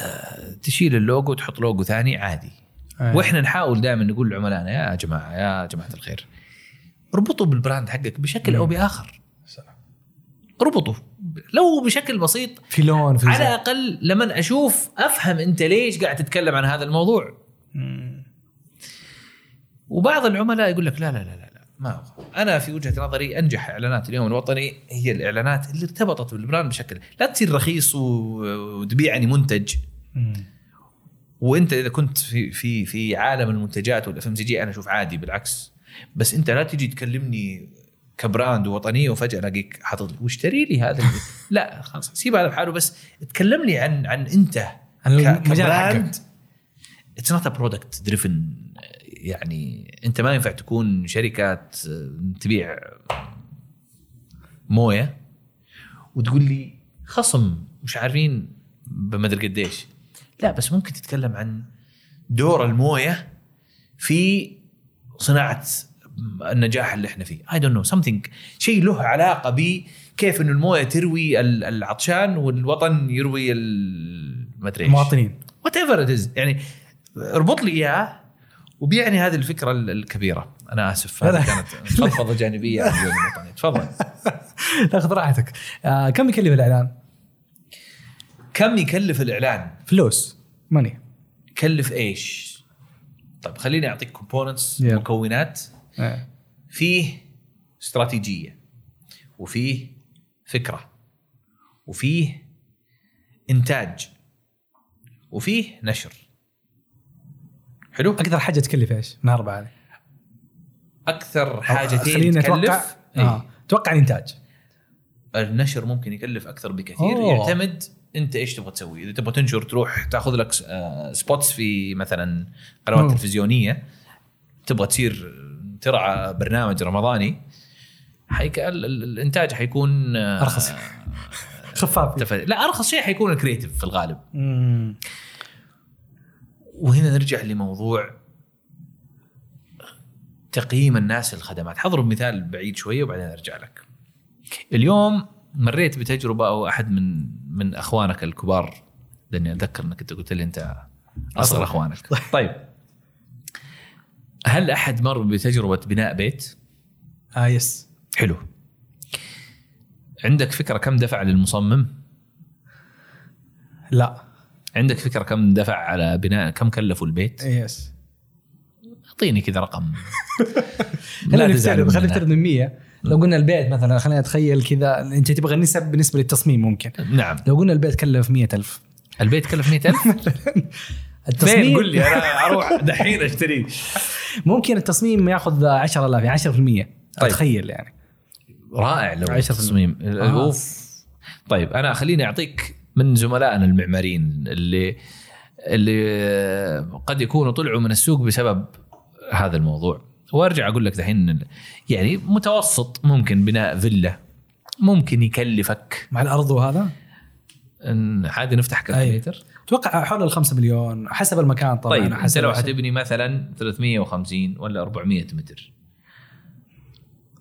آه، تشيل اللوجو وتحط لوجو ثاني عادي. أيه. وإحنا نحاول دائما نقول لعملائنا يا جماعة يا جماعة الخير اربطوا بال brand حقك بشكل أو بآخر سلام. اربطوا لو بشكل بسيط في لون في على. الأقل لما أشوف أفهم أنت ليش قاعد تتكلم عن هذا الموضوع وبعض العملاء يقول لك لا لا لا لا, لا ما أبغى. أنا في وجهة نظري أنجح إعلانات اليوم الوطني هي الإعلانات اللي ارتبطت بال brand بشكل لا تصير رخيص وتبيعني منتج مم. وانت اذا كنت في في في عالم المنتجات وال FMCG أنا أشوف عادي بالعكس. بس انت لا تجي تكلمني ك brand وطنيه وفجأة الاقيك حاطط لي واشتري لي هذا [LAUGHS] لا خلاص سيب هذا بحاله بس تكلم لي عن عن انت عن ك brand. it's not a product driven يعني انت ما ينفع تكون شركات تبيع موية وتقول لي خصم مش عارفين بمدري قديش. لا بس ممكن تتكلم عن دور الموية في صناعة النجاح اللي إحنا فيه. I don't know something شيء له علاقة بكيف إنه الموية تروي ال- العطشان والوطن يروي ال- ما أدري إيش. المواطنين. whatever it is يعني اربط لي إياه وبيعني هذه الفكرة ال- الكبيرة. أنا آسف هذه لا. كانت فضفضه جانبية تفضل. [LAUGHS] تاخذ راحتك. آه كم يكلف الاعلان؟ كم يكلف الإعلان فلوس ماني يكلف إيش طيب خليني أعطيك كومبوننتس يلا. مكونات آه. فيه استراتيجية وفيه فكرة وفيه إنتاج وفيه نشر حلو أكثر حاجة تكلف إيش؟ من أربعة هذه أكثر حاجتين أتوقع تكلف إيه. آه أتوقع الإنتاج النشر ممكن يكلف أكثر بكثير أوه. يعتمد انت إيش تبغى تسوي اذا تبغى تنشر تروح تاخذ لك آه، spots في مثلا قنوات. تلفزيونية تبغى تصير ترعى برنامج رمضاني حيك ال- ال- الإنتاج حيكون آه، أرخص. [LAUGHS] خفاف تف... لا أرخص شيء حيكون ال creative في الغالب مم. وهنا نرجع لموضوع تقييم الناس للخدمات حضرب مثال بعيد شوية وبعدين أرجع لك اليوم مريت بتجربة أو أحد من من أخوانك الكبار لأني أتذكر إنك أنت قلت لي أنت أصغر أخوانك. [LAUGHS] طيب. هل أحد مر بتجربة بناء بيت؟ آه يس حلو. عندك فكرة كم دفع للمصمم؟ لا. عندك فكرة كم دفع على بناء كم كلفوا البيت؟ يس أعطيني كذا رقم. [LAUGHS] خلينا نفترض خلينا. نفترض من 100 لو قلنا البيت مثلا خلينا نتخيل كذا أنت تبغى النسب بالنسبة للتصميم ممكن. نعم. لو قلنا البيت كلف 100000 البيت كلف 100000 [LAUGHS] فين التصميم قول لي أنا أروح دحين أشتري. ممكن التصميم ياخذ 10000 يعني 10% طيب. أتخيل يعني. رائع لو 10%. التصميم. آه. أوف. طيب أنا خليني أعطيك من زملائنا المعماريين اللي اللي قد يكونوا طلعوا من السوق بسبب هذا الموضوع. وارجع أقول لك دحين يعني متوسط ممكن بناء فيلا ممكن يكلفك مع الأرض وهذا؟ عادي نفتح كالكوليتر أتوقع حول ال 5 مليون حسب المكان طبعا طيب إنت حسب لو العشر. حتبني مثلا 350 ولا 400 متر.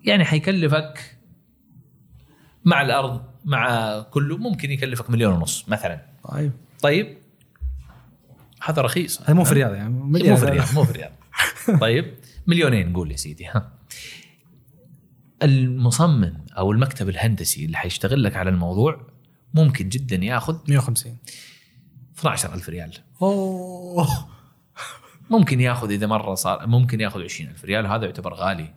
يعني حيكلفك مع الأرض مع كله ممكن يكلفك مليون ونص مثلا. طيب. طيب هذا رخيص. هذا مو في الرياض يعني مو في الرياض مو في الرياض. [LAUGHS] طيب مليونين قول يا سيدي ها. المصمم أو المكتب الهندسي اللي حيشتغل لك على الموضوع ممكن جدا ياخذ 150 12000 ريال. أوه. ممكن ياخذ إذا مرة صار ممكن ياخذ 20000 ريال هذا يعتبر غالي.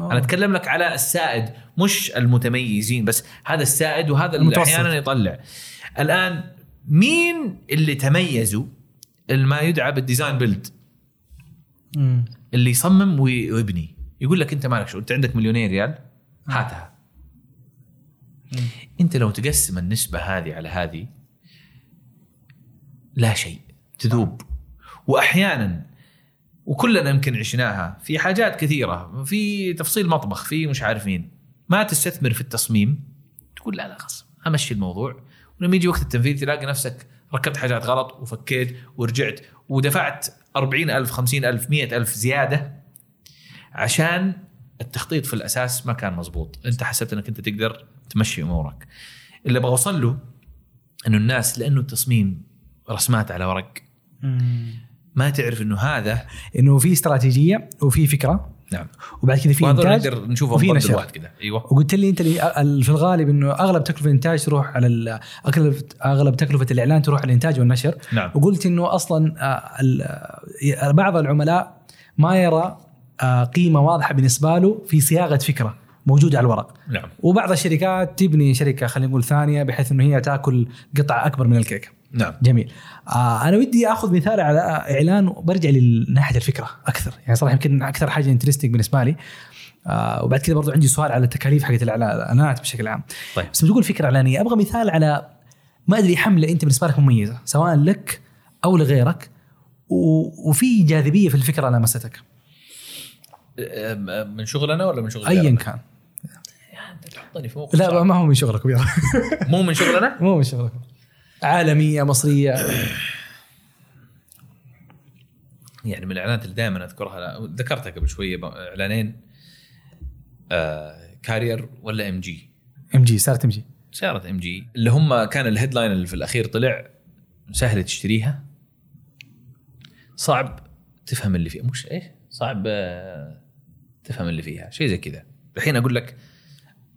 أنا أتكلم لك على السائد مش المتميزين بس هذا السائد وهذا اللي المتوسط. أحيانا يطلع. الآن مين اللي تميزوا؟ ما يدعى بال design build. اللي يصمم وي- ويبني. يقول لك أنت مالك شغل أنت عندك مليونين ريال هاتها. أنت لو تقسم النسبة هذه على هذه لا شيء تذوب. وأحيانا وكلنا يمكن عشناها في حاجات كثيرة في تفصيل مطبخ في مش عارف مين. ما تستثمر في التصميم تقول لا لا خلاص أمشي الموضوع. ولما يجي وقت التنفيذ تلاقي نفسك ركبت حاجات غلط وفكيت ورجعت ودفعت 40000 50000 100000 زيادة عشان التخطيط في الأساس ما كان مزبوط أنت حسبت أنك أنت تقدر تمشي أمورك. اللي أبغى أوصل له إنه الناس لأنه التصميم رسمات على ورق. ما تعرف إنه هذا إنه في استراتيجية وفي فكرة. نعم. وبعد كذا في إنتاج نقدر نشوفهم ضد نشر. كذا. أيوه. وقلت لي أنت اللي ال- في الغالب إنه أغلب تكلفة الإنتاج تروح على اغلب أغلب تكلفة الإعلان تروح على الإنتاج والنشر. نعم. وقلت إنه أصلا آه، آه، بعض العملاء ما يرى آه، قيمة واضحة بالنسبة له في صياغة فكرة موجودة على الورق. نعم. وبعض الشركات تبني شركة خلينا نقول ثانية بحيث إنه هي تأكل قطعه أكبر من الكيكه نعم. جميل. آه أنا ودي آخذ مثال على إعلان وبرجع لناحية الفكرة أكثر. يعني صراحة يمكن أكثر حاجة انترستنج بالنسبة لي. آه وبعد كذا برضو عندي سؤال على التكاليف حقت الإعلانات بشكل عام. طيب. بس بتقول فكرة اعلانيه أبغى مثال على ما أدري حملة أنت بالنسبة لك مميزة سواء لك أو لغيرك وفي جاذبية في الفكرة لمستك من شغلنا ولا من شغل ايا؟ كان. تحطني في موقف لا صعب. ما هو من شغلك. مو من شغلنا [LAUGHS] مو من شغلك عالمية مصرية. يعني من الإعلانات اللي دائما أذكرها ذكرتها قبل شوية إعلانين آه كارير ولا إم جي؟ إم جي صارت إم جي. سياره إم جي. اللي هم كان الهيدلاين اللي في الأخير طلع سهل تشتريها. صعب تفهم اللي فيها مش إيش صعب آه، تفهم اللي فيها. شيء زي كذا. الحين أقول لك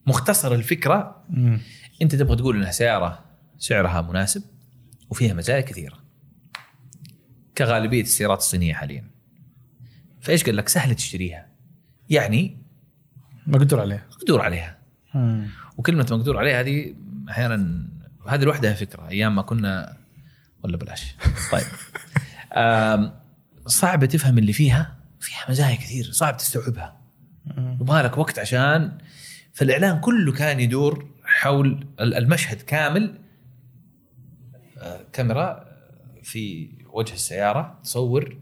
مختصر الفكرة. أنت تبغى تقول إنها سيارة سعرها مناسب وفيها مزايا كثيرة. كغالبية السيارات الصينية حاليا. فإيش قال لك؟ سهل تشتريها. يعني مقدور عليه مقدور عليها. وكلمة مقدور عليها هذه أحيانا هذه لوحدها فكرة أيام ما كنا ولا بلاش. طيب. [LAUGHS] صعب تفهم اللي فيها. فيها مزايا كثير صعب تستوعبها. يبغى لك وقت عشان فالإعلان كله كان يدور حول ال- المشهد كامل كاميرا في وجه السيارة تصور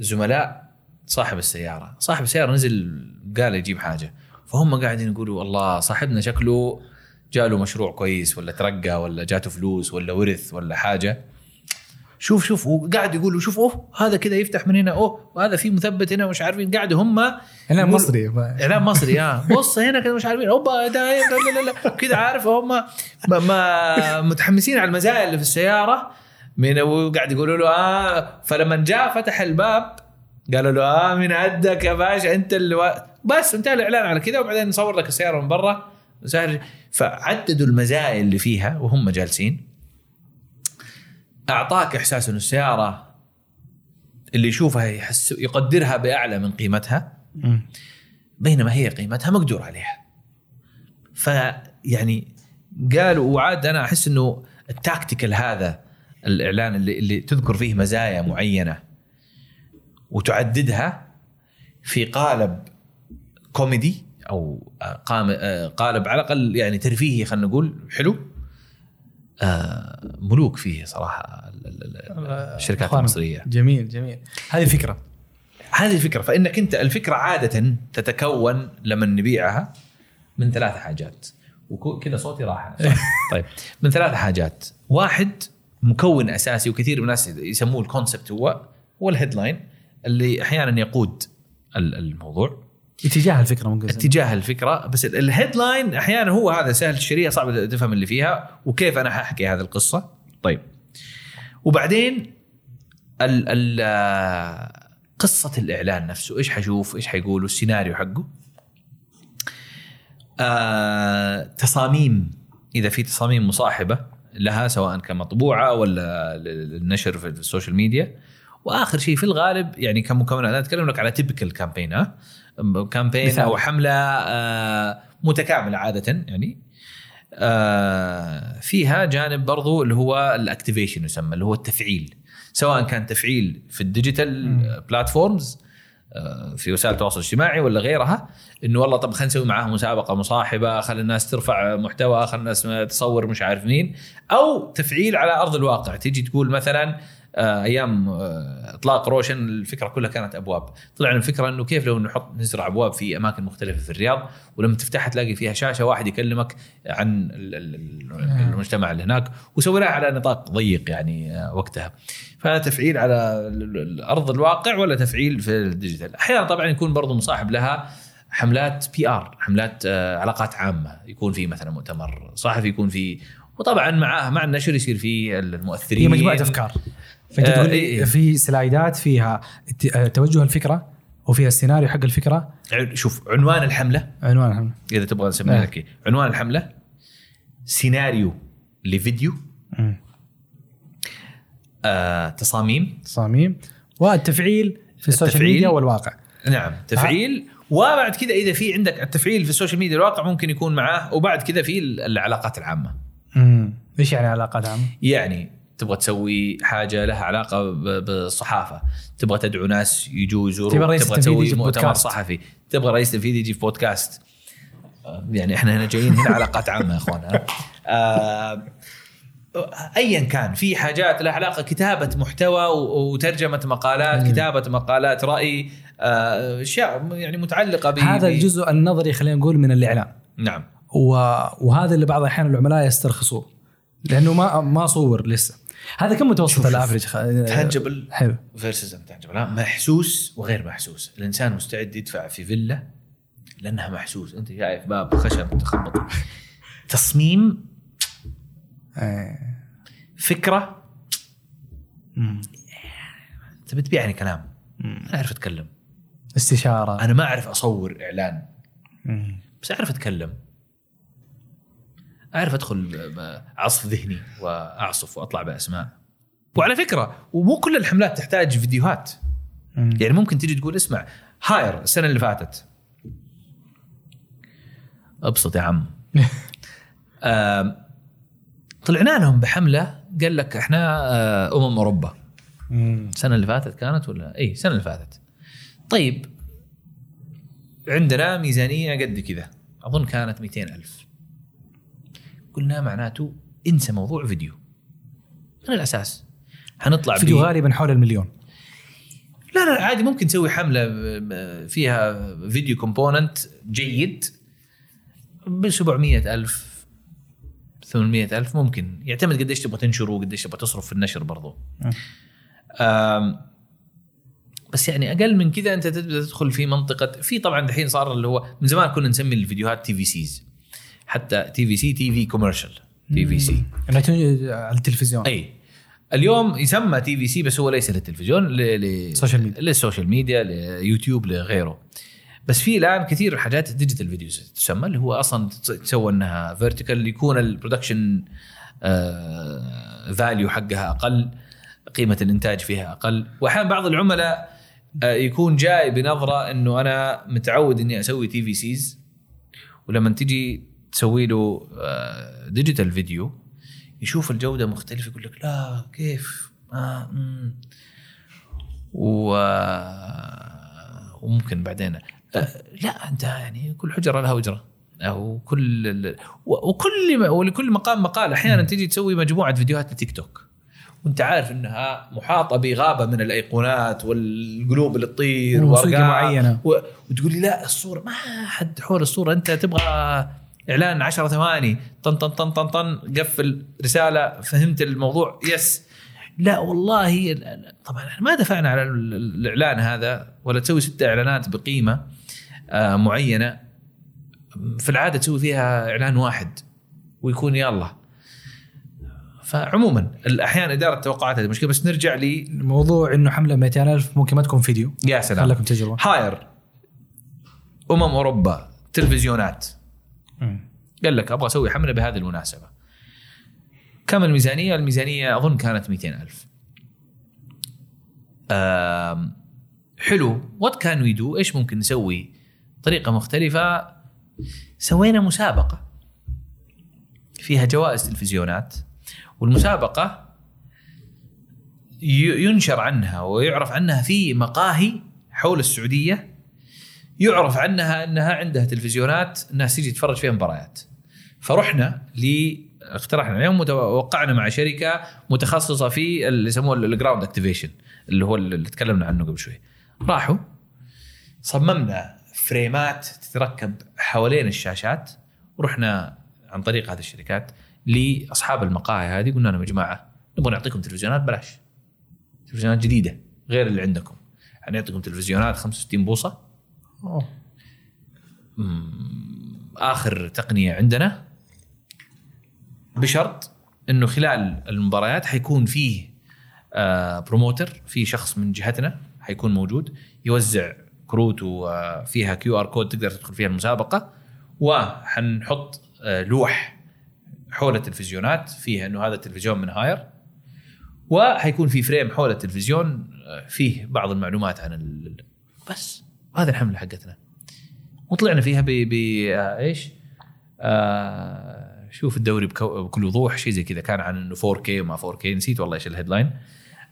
زملاء صاحب السيارة. صاحب السيارة نزل قال يجيب حاجة. فهم قاعدين يقولوا الله صاحبنا شكله جاله مشروع كويس ولا ترقى ولا جاته فلوس ولا ورث ولا حاجة. شوف شوف وقاعد يقولوا شوف أوه هذا كذا يفتح من هنا أوه وهذا في مثبت هنا مش عارفين قاعدوا هم إعلان مصري إعلان مصري آه. [LAUGHS] بص هنا كذا مش عارفين اوبا لا لا لا كذا عارف هم ما, ما متحمسين على المزايا اللي في السيارة من وقاعد يقولوا له آه فلما جاء فتح الباب قالوا له آه من عندك يا باشا أنت اللي و... بس انتهى الإعلان على كذا وبعدين نصور لك السيارة من برا فعددوا المزايا اللي فيها وهم جالسين. أعطاك إحساس إنه السيارة اللي يشوفها يحس يقدرها بأعلى من قيمتها. بينما هي قيمتها مقدور عليها فيعني قالوا وعاد أنا أحس إنه التاكتيكال هذا الإعلان اللي, اللي تذكر فيه مزايا معينة وتعددها في قالب كوميدي أو آه، قالب على الأقل يعني ترفيهي خلينا نقول حلو ملوك فيه صراحة ال- الشركات المصرية. جميل جميل. هذه الفكرة. هذه الفكرة. فإنك أنت الفكرة عادة تتكون لما نبيعها من ثلاث حاجات. وكذا صوتي راح. [LAUGHS] طيب. من ثلاث حاجات. واحد مكون أساسي وكثير من الناس يسموه ال concept هو هو ال headline اللي أحيانا يقود ال- الموضوع. اتجاه الفكرة ممكن اتجاه الفكرة بس ال- ال headline أحيانا هو هذا سهل تشتريها صعب تفهم اللي فيها وكيف أنا حأحكي هذه القصة. طيب. وبعدين ال ال قصة الإعلان نفسه إيش حشوف إيش حيقولوا السيناريو حقه. آه تصاميم إذا في تصاميم مصاحبة لها سواء كمطبوعة ولا للنشر في ال social media. وآخر شيء في الغالب يعني كمكونات أنا أتكلم لك على typical campaign ها. campaign مثال. أو حملة آه متكاملة عادة يعني. آه فيها جانب برضو اللي هو ال activation يسمى اللي هو التفعيل. سواء كان تفعيل في ال digital platforms آه، في وسائل التواصل الاجتماعي ولا غيرها إنه والله طب خلينا نسوي معاها مسابقة مصاحبة خلي الناس ترفع محتوى خلي الناس تصور مش عارف مين. أو تفعيل على أرض الواقع. تيجي تقول مثلا أيام آه، إطلاق روشن الفكرة كلها كانت أبواب. طلع الفكرة إنه كيف لو نحط نزرع أبواب في أماكن مختلفة في الرياض ولما تفتحها تلاقي فيها شاشة واحد يكلمك عن ال- المجتمع اللي هناك وسويناها على نطاق ضيق يعني آه، وقتها. فتفعيل على أرض الواقع ولا تفعيل في ال digital؟ أحيانا طبعا يكون برضو مصاحب لها حملات PR حملات آه، علاقات عامة. يكون في مثلا مؤتمر صحفي يكون في وطبعا معاه مع النشر يصير في المؤثرين. هي مجموعة أفكار. فانت آه، تقول إيه. في slideات فيها آه، توجه الفكرة وفيها السيناريو حق الفكرة شوف عنوان الحملة عنوان الحملة إذا تبغى نسميها آه. لك إيه. عنوان الحملة سيناريو لفيديو. آه، تصاميم تصاميم والتفعيل في ال social. media والواقع نعم تفعيل وبعد كذا إذا في عندك التفعيل في ال social media الواقع ممكن يكون معاه وبعد كذا في العلاقات العامة مم. إيش يعني علاقات عامة؟ يعني تبغى تسوي حاجة لها علاقة بالصحافة تبغى تدعو ناس يجوا يزوروا تبغى تسوي مؤتمر. صحفي تبغى رئيس تنفيذي يجي في بودكاست آه، يعني إحنا هنا جايين هنا علاقات عامه يا اخوان؟ آه، ايا كان في حاجات لها علاقة كتابة محتوى وترجمة مقالات. كتابة مقالات رأي آه، أشياء يعني متعلقة ب هذا الجزء النظري خلينا نقول من الاعلان نعم. وهذا اللي بعض الأحيان العملاء يسترخصوه لأنه ما ما صور لسه هذا كم متوسط الافرج خ... تنجبل حلو. فيرسز تنجبل ها؟ محسوس وغير محسوس. الإنسان مستعد يدفع في فيلا لأنها محسوس. أنت شايف باب خشب تخبط. تصميم آه. فكرة. انت بتبيعني كلام. أنا أعرف أتكلم. استشارة. أنا ما أعرف أصور إعلان. بس أعرف أتكلم. أعرف أدخل عصف ذهني وأعصف وأطلع بأسماء. وعلى فكرة ومو كل الحملات تحتاج فيديوهات. مم. يعني ممكن تيجي تقول اسمع هاير السنة اللي فاتت. أبسط يا عم. [LAUGHS] طلعنا لهم بحملة قال لك إحنا آه، أمم أوروبا. السنة اللي فاتت كانت ولا؟ إي السنة اللي فاتت. طيب عندنا ميزانية قد كذا. أظن كانت 200 ألف. قلنا معناته انسى موضوع فيديو. من الأساس. حنطلع فيديو غالبا حول المليون. لا لا عادي ممكن تسوي حملة فيها فيديو component جيد ب 700 ألف 800 ألف ممكن. يعتمد قديش تبغى تنشره وقديش تبغى تصرف في النشر برضو. آم، بس يعني أقل من كذا أنت تبدا تدخل في منطقة في طبعا الحين صار اللي هو من زمان كنا نسمي الفيديوهات TVCs حتى TVC TV commercial TVC على التلفزيون. إي. اليوم يسمى TVC بس هو ليس للتلفزيون ل- ل- social media. لل social media ليوتيوب لغيره. بس في الآن كثير حاجات digital videos تسمى اللي هو أصلا تس- تسوى إنها vertical يكون ال production value حقها أقل قيمة الإنتاج فيها أقل. واحيانا بعض العملاء آه، يكون جاي بنظرة إنه أنا متعود إني أسوي TVCs ولما تجي تسوي له ديجيتال فيديو يشوف الجودة مختلفة يقول لك لا كيف؟ آه مم. و وممكن بعدين آه، لا أنت يعني كل حجرة لها اجره أو كل ال- وكل ما- ولكل مقام مقال أحيانا تجي تسوي مجموعة فيديوهات لتيك توك وأنت عارف إنها محاطة بغابة من الأيقونات والقلوب اللي تطير وموسيقى وأرقام. معينة. و... وتقول لي لا الصورة ما حد حول الصورة أنت تبغى إعلان 10 ثواني طن طن طن طن طن قفل رسالة فهمت الموضوع يس لا والله طبعا إحنا ما دفعنا على ال- ال- الإعلان هذا ولا تسوي ست إعلانات بقيمة آه، معينة. في العادة تسوي فيها إعلان واحد ويكون يلا فعموما الأحيان إدارة التوقعات هذه مشكلة بس نرجع لي. الموضوع إنه حملة 200000 ممكن ما تكون فيديو. يا سلام. خليكم تجربة. هاير أمم أوروبا تلفزيونات. قال لك أبغى أسوي حملة بهذه المناسبة. كم الميزانية؟ الميزانية أظن كانت 200 ألف. آم، حلو. what can we do إيش ممكن نسوي؟ طريقة مختلفة. سوينا مسابقة فيها جوائز تلفزيونات والمسابقة ينشر عنها ويعرف عنها في مقاهي حول السعودية. يعرف عنها إنها عندها تلفزيونات الناس تيجي تتفرج فيها مباريات. فرحنا ل اقترحنا اليوم وقعنا مع شركة متخصصة في اللي يسموه ال ground activation اللي هو اللي تكلمنا عنه قبل شوي. راحوا صممنا فريمات تتركب حوالين الشاشات ورحنا عن طريق هذه الشركات لأصحاب المقاهي هذه قلنا لهم يا جماعة نبغى نعطيكم تلفزيونات بلاش. تلفزيونات جديدة غير اللي عندكم. حنعطيكم تلفزيونات 65 بوصة أوه. آخر تقنية عندنا بشرط إنه خلال المباريات حيكون فيه آه promoter في شخص من جهتنا حيكون موجود يوزع كروت وفيها QR code تقدر تدخل فيها المسابقة وحنحط آه لوح حول التلفزيونات فيها إنه هذا التلفزيون من هاير وحيكون في frame حول التلفزيون آه، فيه بعض المعلومات عن ال... بس هذه الحملة حقتنا. وطلعنا فيها ب آه، إيش؟ آه شوف الدوري. بكل وضوح شيء زي كذا. كان عن إنه 4K وما 4K نسيت والله إيش ال headline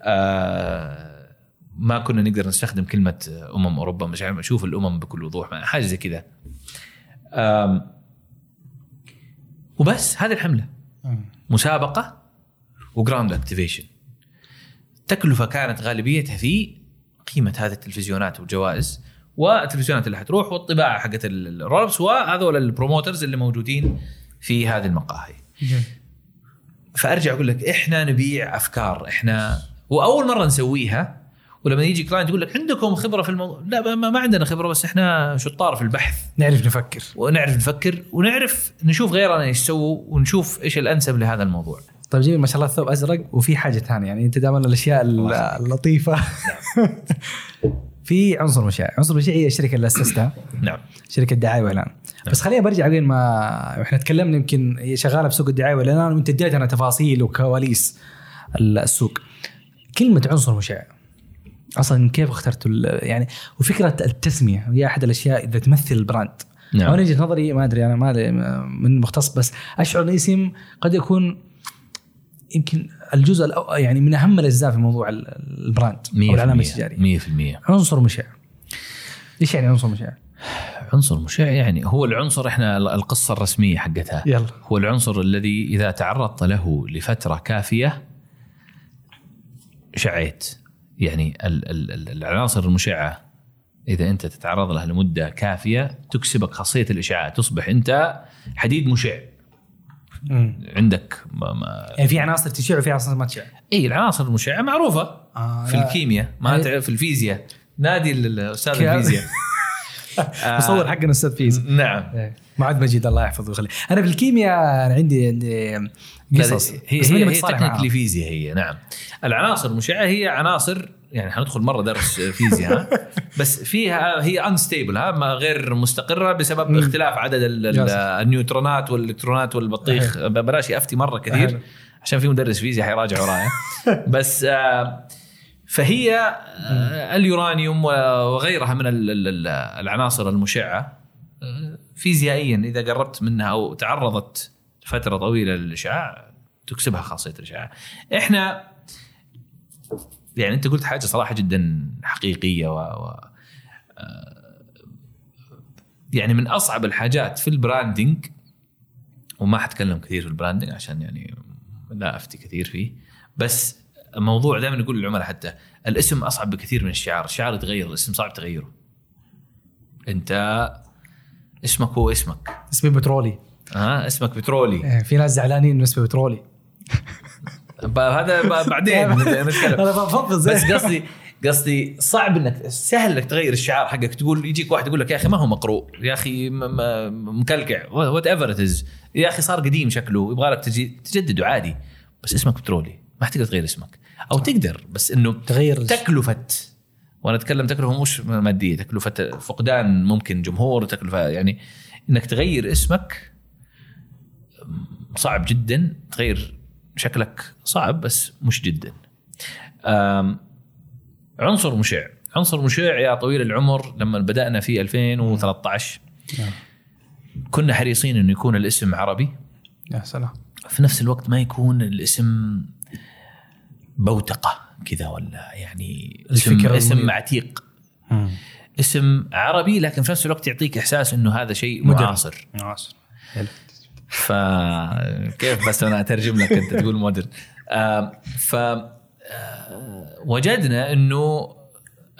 آه ما كنا نقدر نستخدم كلمة أمم أوروبا. مش عارف أشوف الأمم بكل وضوح. حاجة زي كذا. وبس هذه الحملة. مسابقة و ground activation التكلفه كانت غالبيتها في قيمة هذه التلفزيونات والجوائز والتلفزيونات اللي حتروح والطباعة حقت ال- ال roll-ups وهذول ال promoters اللي موجودين في هذه المقاهي. فأرجع أقول لك إحنا نبيع أفكار إحنا وأول مرة نسويها ولما يجي client يقول لك عندكم خبرة في الموضوع؟ لا ما, ما عندنا خبرة بس إحنا شطار في البحث. نعرف نفكر. ونعرف نفكر ونعرف نشوف غيرنا إيش سووا ونشوف إيش الأنسب لهذا الموضوع. طيب جميل. ما شاء الله الثوب أزرق وفي حاجة ثانية. يعني أنت دائما الأشياء ال- اللطيفة. [LAUGHS] في عنصر مشاع عنصر مشاع هي الشركة اللي اسستها [COUGHS] نعم. شركة دعاية واعلان بس خلينا برجع وين ما إحنا تكلمنا يمكن هي شغالة في سوق الدعاية والإعلان وإنت اديتنا تفاصيل وكواليس السوق. كلمة عنصر مشع أصلا كيف اخترتوا ال- يعني وفكرة التسمية. هي أحد الأشياء إذا تمثل البراند. نعم. أنا وجهة نظري ما أدري أنا ما من مختص بس أشعر إن الاسم قد يكون يمكن الجزء يعني من أهم الأجزاء في موضوع ال- البراند أو العلامة التجارية. 100% عنصر مشع. إيش يعني عنصر مشع؟ عنصر مشع يعني هو العنصر إحنا القصة الرسمية حقتها. يلا. هو العنصر الذي إذا تعرضت له لفترة كافية شعيت. يعني ال- ال- ال- العناصر المشعة إذا أنت تتعرض لها لمدة كافية تكسبك خاصية الإشعاع تصبح أنت حديد مشع. مم. عندك ما ما يعني في عناصر تشع وفي عناصر ما تشع اي العناصر المشعة معروفة آه في لا. الكيمياء ما. تعرف في الفيزياء نادي الاستاذ؟ الفيزياء [LAUGHS] مصور حقنا أستاذ فيز نعم معاذ مجيد الله يحفظه ويخليه أنا في الكيمياء أنا عندي عندي قصص هي هي, هي. technically فيزياء هي نعم العناصر المشعة هي عناصر يعني حندخل مرة درس فيزياء [LAUGHS] بس فيها هي unstable ها ما غير مستقرة بسبب مم. اختلاف عدد. النيوترونات والإلكترونات والبطيخ بلاش افتي مرة كثير. عشان في مدرس فيزياء حيراجع ورايا [LAUGHS] بس آه، فهي آه، اليورانيوم وغيرها من ال- ال- ال- العناصر المشعة فيزيائيا إذا قربت منها أو تعرضت فتره طويلة للإشعاع تكسبها خاصية الإشعاع. إحنا يعني أنت قلت حاجة صراحة جدا حقيقية و, و آه، يعني من أصعب الحاجات في ال branding وما حتكلم كثير في ال branding عشان يعني لا أفتي كثير فيه بس الموضوع دائما نقول للعملاء حتى الاسم أصعب بكثير من الشعار، الشعار يتغير الاسم صعب تغيره. أنت اسمك هو اسمك. اسمي بترولي. ها اسمك بترولي. إيه، في ناس زعلانين إنه اسمي بترولي. [LAUGHS] هذا [LAUGHS] بعدين [LAUGHS] نتكلم. أنا بفضل زي بس قصدي قصدي صعب انك سهل إنك تغير الشعار حقك. تقول يجيك واحد يقول لك يا أخي ما هو مقروء. يا أخي مكلكع. whatever it يا أخي صار قديم شكله. يبغى لك تجي تجدده عادي. بس اسمك بترولي. ما حتقدر تغير اسمك. أو تقدر بس إنه تغير تكلفة. وأنا أتكلم تكلفة مش مادية تكلفة فقدان ممكن جمهور تكلفة يعني إنك تغير اسمك صعب جدا تغير شكلك صعب بس مش جدا. عنصر مشع. عنصر مشع يا طويل العمر لما بدأنا في 2013 نعم. كنا حريصين إنه يكون الاسم عربي. يا سلام. في نفس الوقت ما يكون الاسم بوتقة كذا ولا يعني اسم اسم. عتيق. اسم عربي لكن في نفس الوقت يعطيك إحساس إنه هذا شيء. معاصر. معاصر. حلو. فكيف بس أنا أترجم لك أنت تقول مودرن. آم، ف آه، وجدنا إنه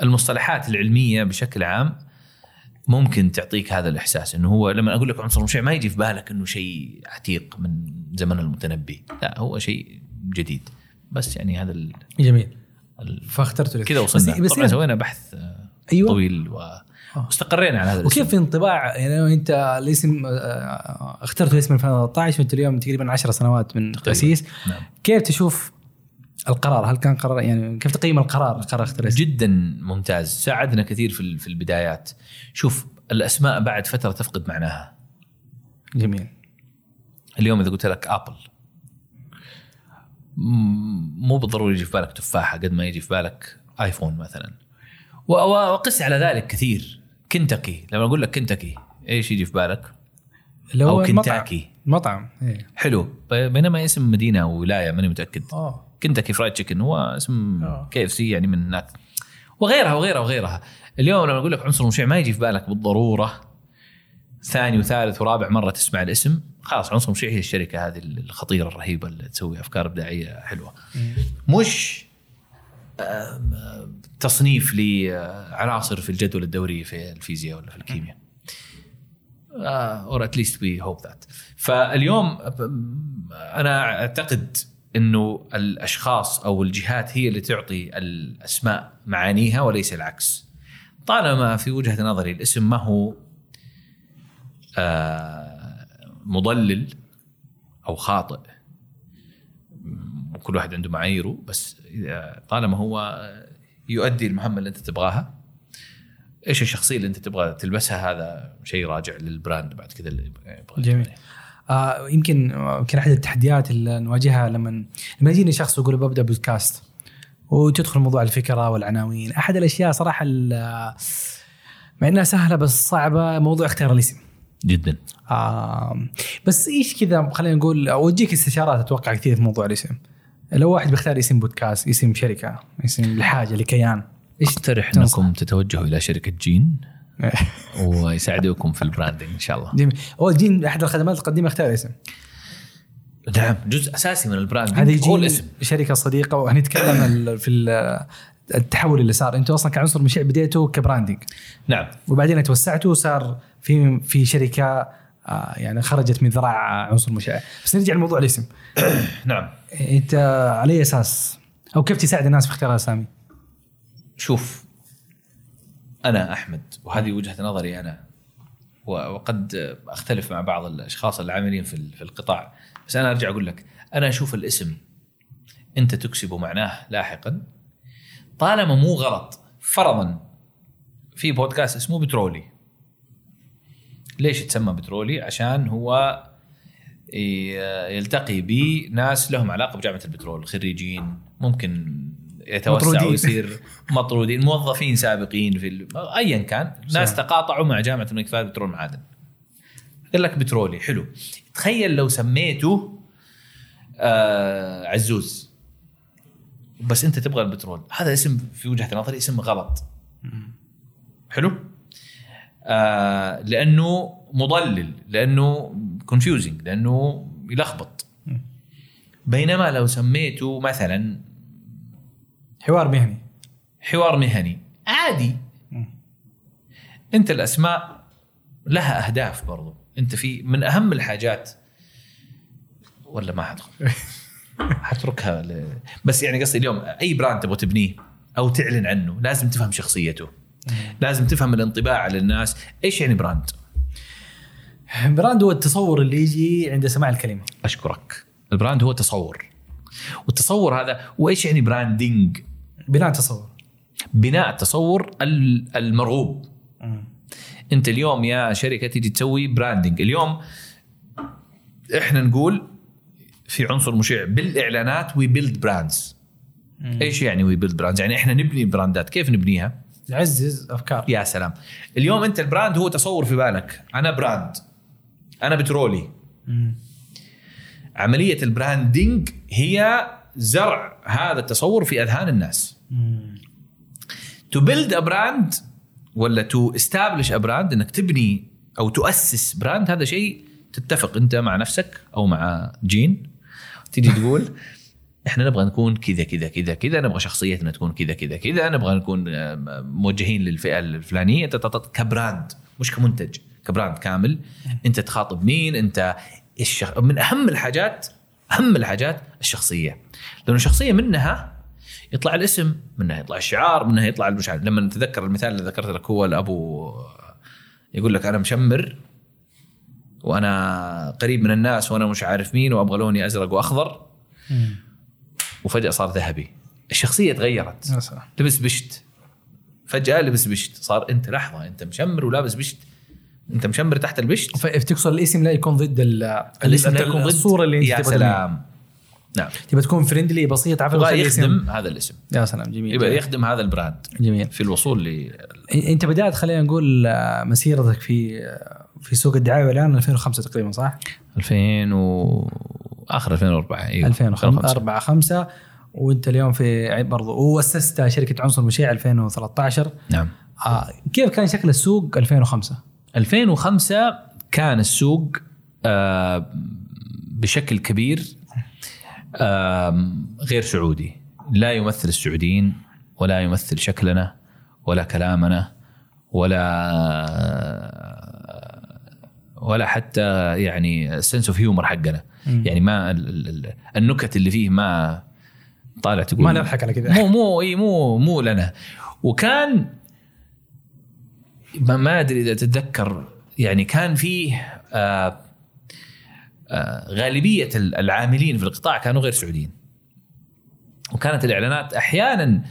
المصطلحات العلمية بشكل عام ممكن تعطيك هذا الإحساس إنه هو لما أقول لك عنصر مشع ما يجي في بالك إنه شيء عتيق من زمن المتنبي لا هو شيء جديد. بس يعني هذا ال... جميل. ال... فاخترت كذا وصلنا. بس, بس طبعا سوينا بحث آه، أيوه. طويل و... واستقرينا على هذا الاسم. وكيف في انطباع يعني انت الاسم آه، اخترت الاسم 2013 وأنت اليوم تقريبا 10 سنوات من تأسيس. نعم. كيف تشوف القرار؟ هل كان قرار يعني كيف تقيم القرار قرار الاسم؟ جدا ممتاز. ساعدنا كثير في في البدايات. شوف الأسماء بعد فترة تفقد معناها. جميل. اليوم إذا قلت لك آبل مو بالضروري يجي في بالك تفاحة قد ما يجي في بالك آيفون مثلا. وقس على ذلك كثير. كنتاكي. لما أقول لك كنتاكي إيش يجي في بالك؟ المطعم. كنتاكي. مطعم إيه. حلو. ب- بينما اسم مدينة أو ولاية ماني متأكد. آه. Kentucky Fried Chicken هو اسم. KFC يعني من هناك. وغيرها وغيرها وغيرها. اليوم لما أقول لك عنصر مشع ما يجي في بالك بالضرورة ثاني وثالث ورابع مرة تسمع الاسم. خلاص عنصر مشع هي الشركة هذه الخطيرة الرهيبة اللي تسوي أفكار إبداعية حلوة. مش تصنيف لعناصر في الجدول الدوري في الفيزياء ولا في الكيمياء. or at least we hope that فاليوم أنا أعتقد إنه الأشخاص أو الجهات هي اللي تعطي الأسماء معانيها وليس العكس. طالما في وجهة نظري الاسم ما هو آه، مضلل أو خاطئ وكل واحد عنده معاييره بس طالما هو يؤدي المهمه اللي أنت تبغاها إيش الشخصية اللي أنت تبغى تلبسها؟ هذا شيء راجع للبراند بعد كذا اللي يبغى جميل. آه يمكن يمكن أحد التحديات اللي نواجهها لما لما يجيني شخص يقول ببدأ بودكاست وتدخل موضوع الفكرة والعناوين. أحد الأشياء صراحة مع إنها سهلة بس صعبة موضوع اختيار الاسم جدا. آه بس إيش كذا خلينا نقول أو جيك استشارات أتوقع كثير في موضوع الاسم. لو واحد بيختار اسم بودكاست اسم شركة اسم لحاجه لكيان. إيش اقترح؟ إنكم تتوجهوا إلى شركة جين؟ [LAUGHS] ويساعدوكم في ال branding إن شاء الله. جميل. هو جين أحد الخدمات اللي تقدمها اختار اسم. نعم جزء أساسي من ال branding. هذه هو جين الاسم شركة صديقة وهنتكلم في ال- التحول اللي صار. أنتوا أصلا كعنصر مشع بديتوا ك branding. نعم. وبعدين توسعتوا وصار في في شركة آه، يعني خرجت من ذراع عنصر مشع بس نرجع لموضوع الاسم. [COUGHS] نعم. انت على اي أساس. أو كيف تساعد الناس في اختيار الأسامي؟ شوف أنا أحمد وهذه وجهة نظري أنا وقد أختلف مع بعض الأشخاص العاملين في في القطاع. بس أنا أرجع أقول لك أنا أشوف الاسم أنت تكسب معناه لاحقا طالما مو غلط فرضا في بودكاست اسمه بترولي. ليش يتسمى بترولي؟ عشان هو يلتقي بناس لهم علاقة بجامعة البترول خريجين ممكن يتوسعوا مطرودين. ويصير مطرودين موظفين سابقين في ال- ايا كان. ناس صح. تقاطعوا مع جامعة الملك فهد بترول معادن. قال لك بترولي حلو. تخيل لو سميته آه عزوز. بس أنت تبغى البترول. هذا اسم في وجهة نظري اسم غلط. حلو؟ آه لأنه مضلل لأنه كونفيوزنج لأنه يلخبط. بينما لو سميته مثلا حوار مهني. حوار مهني عادي. أنت الأسماء لها أهداف برضو. أنت في من أهم الحاجات ولا ما حدخل؟ [LAUGHS] حتركها ل... بس يعني قصدي اليوم أي brand تبغى تبنيه أو تعلن عنه لازم تفهم شخصيته. لازم تفهم الانطباع على الناس إيش يعني brand؟ brand هو التصور اللي يجي عند سماع الكلمة. أشكرك. ال brand هو تصور والتصور هذا وايش يعني branding بناء تصور بناء التصور ال- المرغوب. أنت اليوم يا شركة تيجي تسوي branding اليوم إحنا نقول في عنصر مشع بالإعلانات we build brands إيش يعني we build brands يعني إحنا نبني brand ات. كيف نبنيها؟ يعزز أفكار. يا سلام. اليوم أنت ال brand هو تصور في بالك. أنا brand. أنا بترولي. عملية ال branding هي زرع هذا التصور في أذهان الناس. to build a brand ولا to establish a brand إنك تبني أو تؤسس brand هذا شيء تتفق أنت مع نفسك أو مع جين. تيجي تقول [LAUGHS] إحنا نبغى نكون كذا كذا كذا كذا نبغى شخصيتنا تكون كذا كذا كذا نبغى نكون موجهين للفئة الفلانية. كبراند مش كمنتج كبراند كامل. أنت تخاطب مين؟ أنت الشخ... من أهم الحاجات أهم الحاجات الشخصية. لأنه الشخصية منها يطلع الاسم منها يطلع الشعار منها يطلع مش عارف لما نتذكر المثال اللي ذكرت لك هو الأبو يقول لك أنا مشمر وأنا قريب من الناس وأنا مش عارف مين وأبغى لوني أزرق وأخضر. وفجأة صار ذهبي. الشخصية تغيرت. لبس بشت. فجأة لبس بشت. صار أنت لحظة أنت مشمر ولابس بشت. أنت مشمر تحت البشت. فتقصد الاسم لا يكون ضد ال- الاسم لا يكون ضد. الصورة اللي أنت يا. سلام. نعم. تبغى تكون friendly بسيط اسم- يخدم هذا الاسم. يا سلام جميل جميل. يخدم هذا ال brand. جميل. في الوصول ل أنت بدأت خلينا نقول آه، مسيرتك في آه، في سوق الدعاية والاعلان 2005 تقريبا صح؟ 2000 و آخر 2004 إيوه 2005 4 5 وأنت اليوم في برضو وأسست شركة عنصر مشيع 2013 نعم. آه كيف كان شكل السوق 2005 2005 كان السوق آه، بشكل كبير آه، غير سعودي. لا يمثل السعوديين ولا يمثل شكلنا ولا كلامنا ولا ولا حتى يعني sense of humor حقنا. يعني ما ال- ال- ال- النكت اللي فيه ما طالع تقول ما نضحك على كذا. مو مو إي مو مو لنا. وكان ما, ما أدري إذا تتذكر يعني كان فيه آه آه غالبية ال- العاملين في القطاع كانوا غير سعوديين. وكانت الإعلانات أحيانا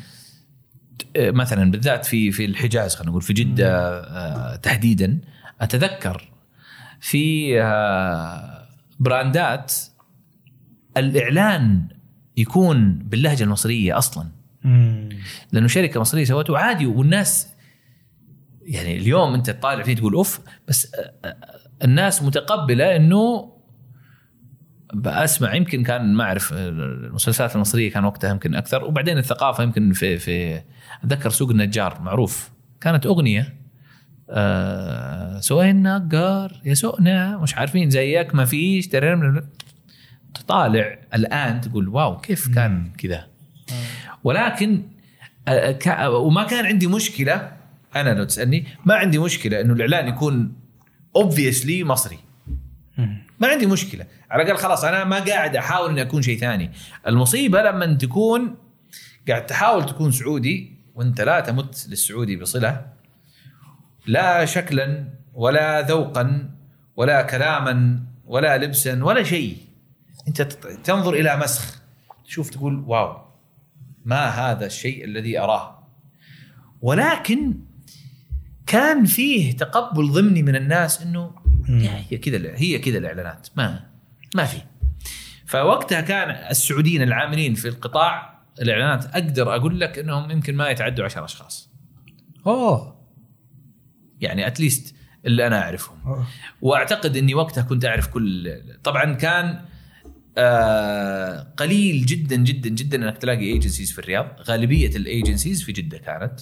آه، مثلا بالذات في في الحجاز خلينا نقول في جدة آه تحديدا أتذكر في آه براندات الإعلان يكون باللهجة المصرية أصلا. لأنه شركة مصرية سوته عادي والناس يعني اليوم أنت تطالع فيه تقول أوف بس آه، آه، الناس متقبلة إنه اسمع يمكن كان ما أعرف المسلسلات المصرية كان وقتها يمكن أكثر وبعدين الثقافة يمكن في في أتذكر سوق النجار معروف. كانت أغنية آه سوين النجار يا سوقنا مش عارفين زيك ما فيش تطالع الآن تقول wow كيف كان كذا؟ ولكن آه، كا- وما كان عندي مشكلة أنا لو تسألني ما عندي مشكلة إنه الإعلان يكون obviously مصري. ما عندي مشكلة. على الأقل خلاص أنا ما قاعد أحاول إني أكون شيء ثاني. المصيبة لما تكون قاعد تحاول تكون سعودي وأنت لا تمت للسعودي بصلة لا شكلا ولا ذوقا ولا كلاما ولا لبسا ولا شيء. أنت تنظر إلى مسخ تشوف تقول واو ما هذا الشيء الذي أراه؟ ولكن كان فيه تقبل ضمني من الناس إنه هي كذا هي كذا الإعلانات ما ما في. فوقتها كان السعوديين العاملين في القطاع الإعلانات أقدر أقول لك إنهم يمكن ما يتعدوا 10 أشخاص. أوه. يعني at least اللي أنا أعرفهم. وأعتقد إني وقتها كنت أعرف كل طبعا كان آه قليل جدا جدا جدا إنك تلاقي agencies في الرياض. غالبية ال agencies في جدة كانت.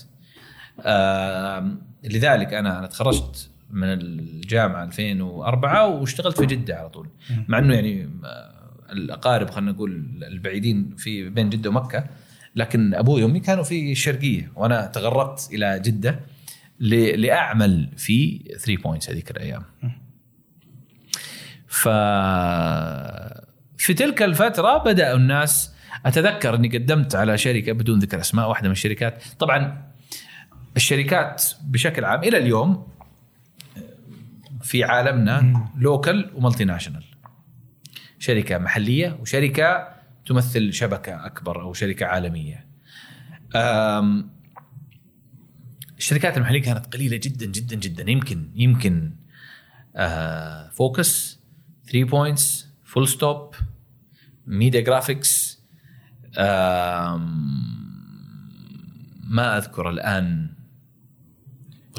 آه لذلك أنا أنا تخرجت من الجامعة 2004 واشتغلت في جدة على طول. مع إنه يعني آه، الأقارب خلينا نقول البعيدين في بين جدة ومكة. لكن أبوي وأمي كانوا في الشرقيه وأنا تغربت إلى جدة. لأعمل في 3 بوينتس هذيك الأيام. ف في تلك الفترة بداوا الناس أتذكر أني قدمت على شركة بدون ذكر أسماء واحدة من الشركات. طبعا الشركات بشكل عام إلى اليوم في عالمنا local و multinational شركة محلية وشركة تمثل شبكة أكبر أو شركة عالمية. الشركات المحلية كانت قليلة جدا جدا جدا. يمكن يمكن آه فوكس 3 Points Full Stop Media Graphics ما أذكر الآن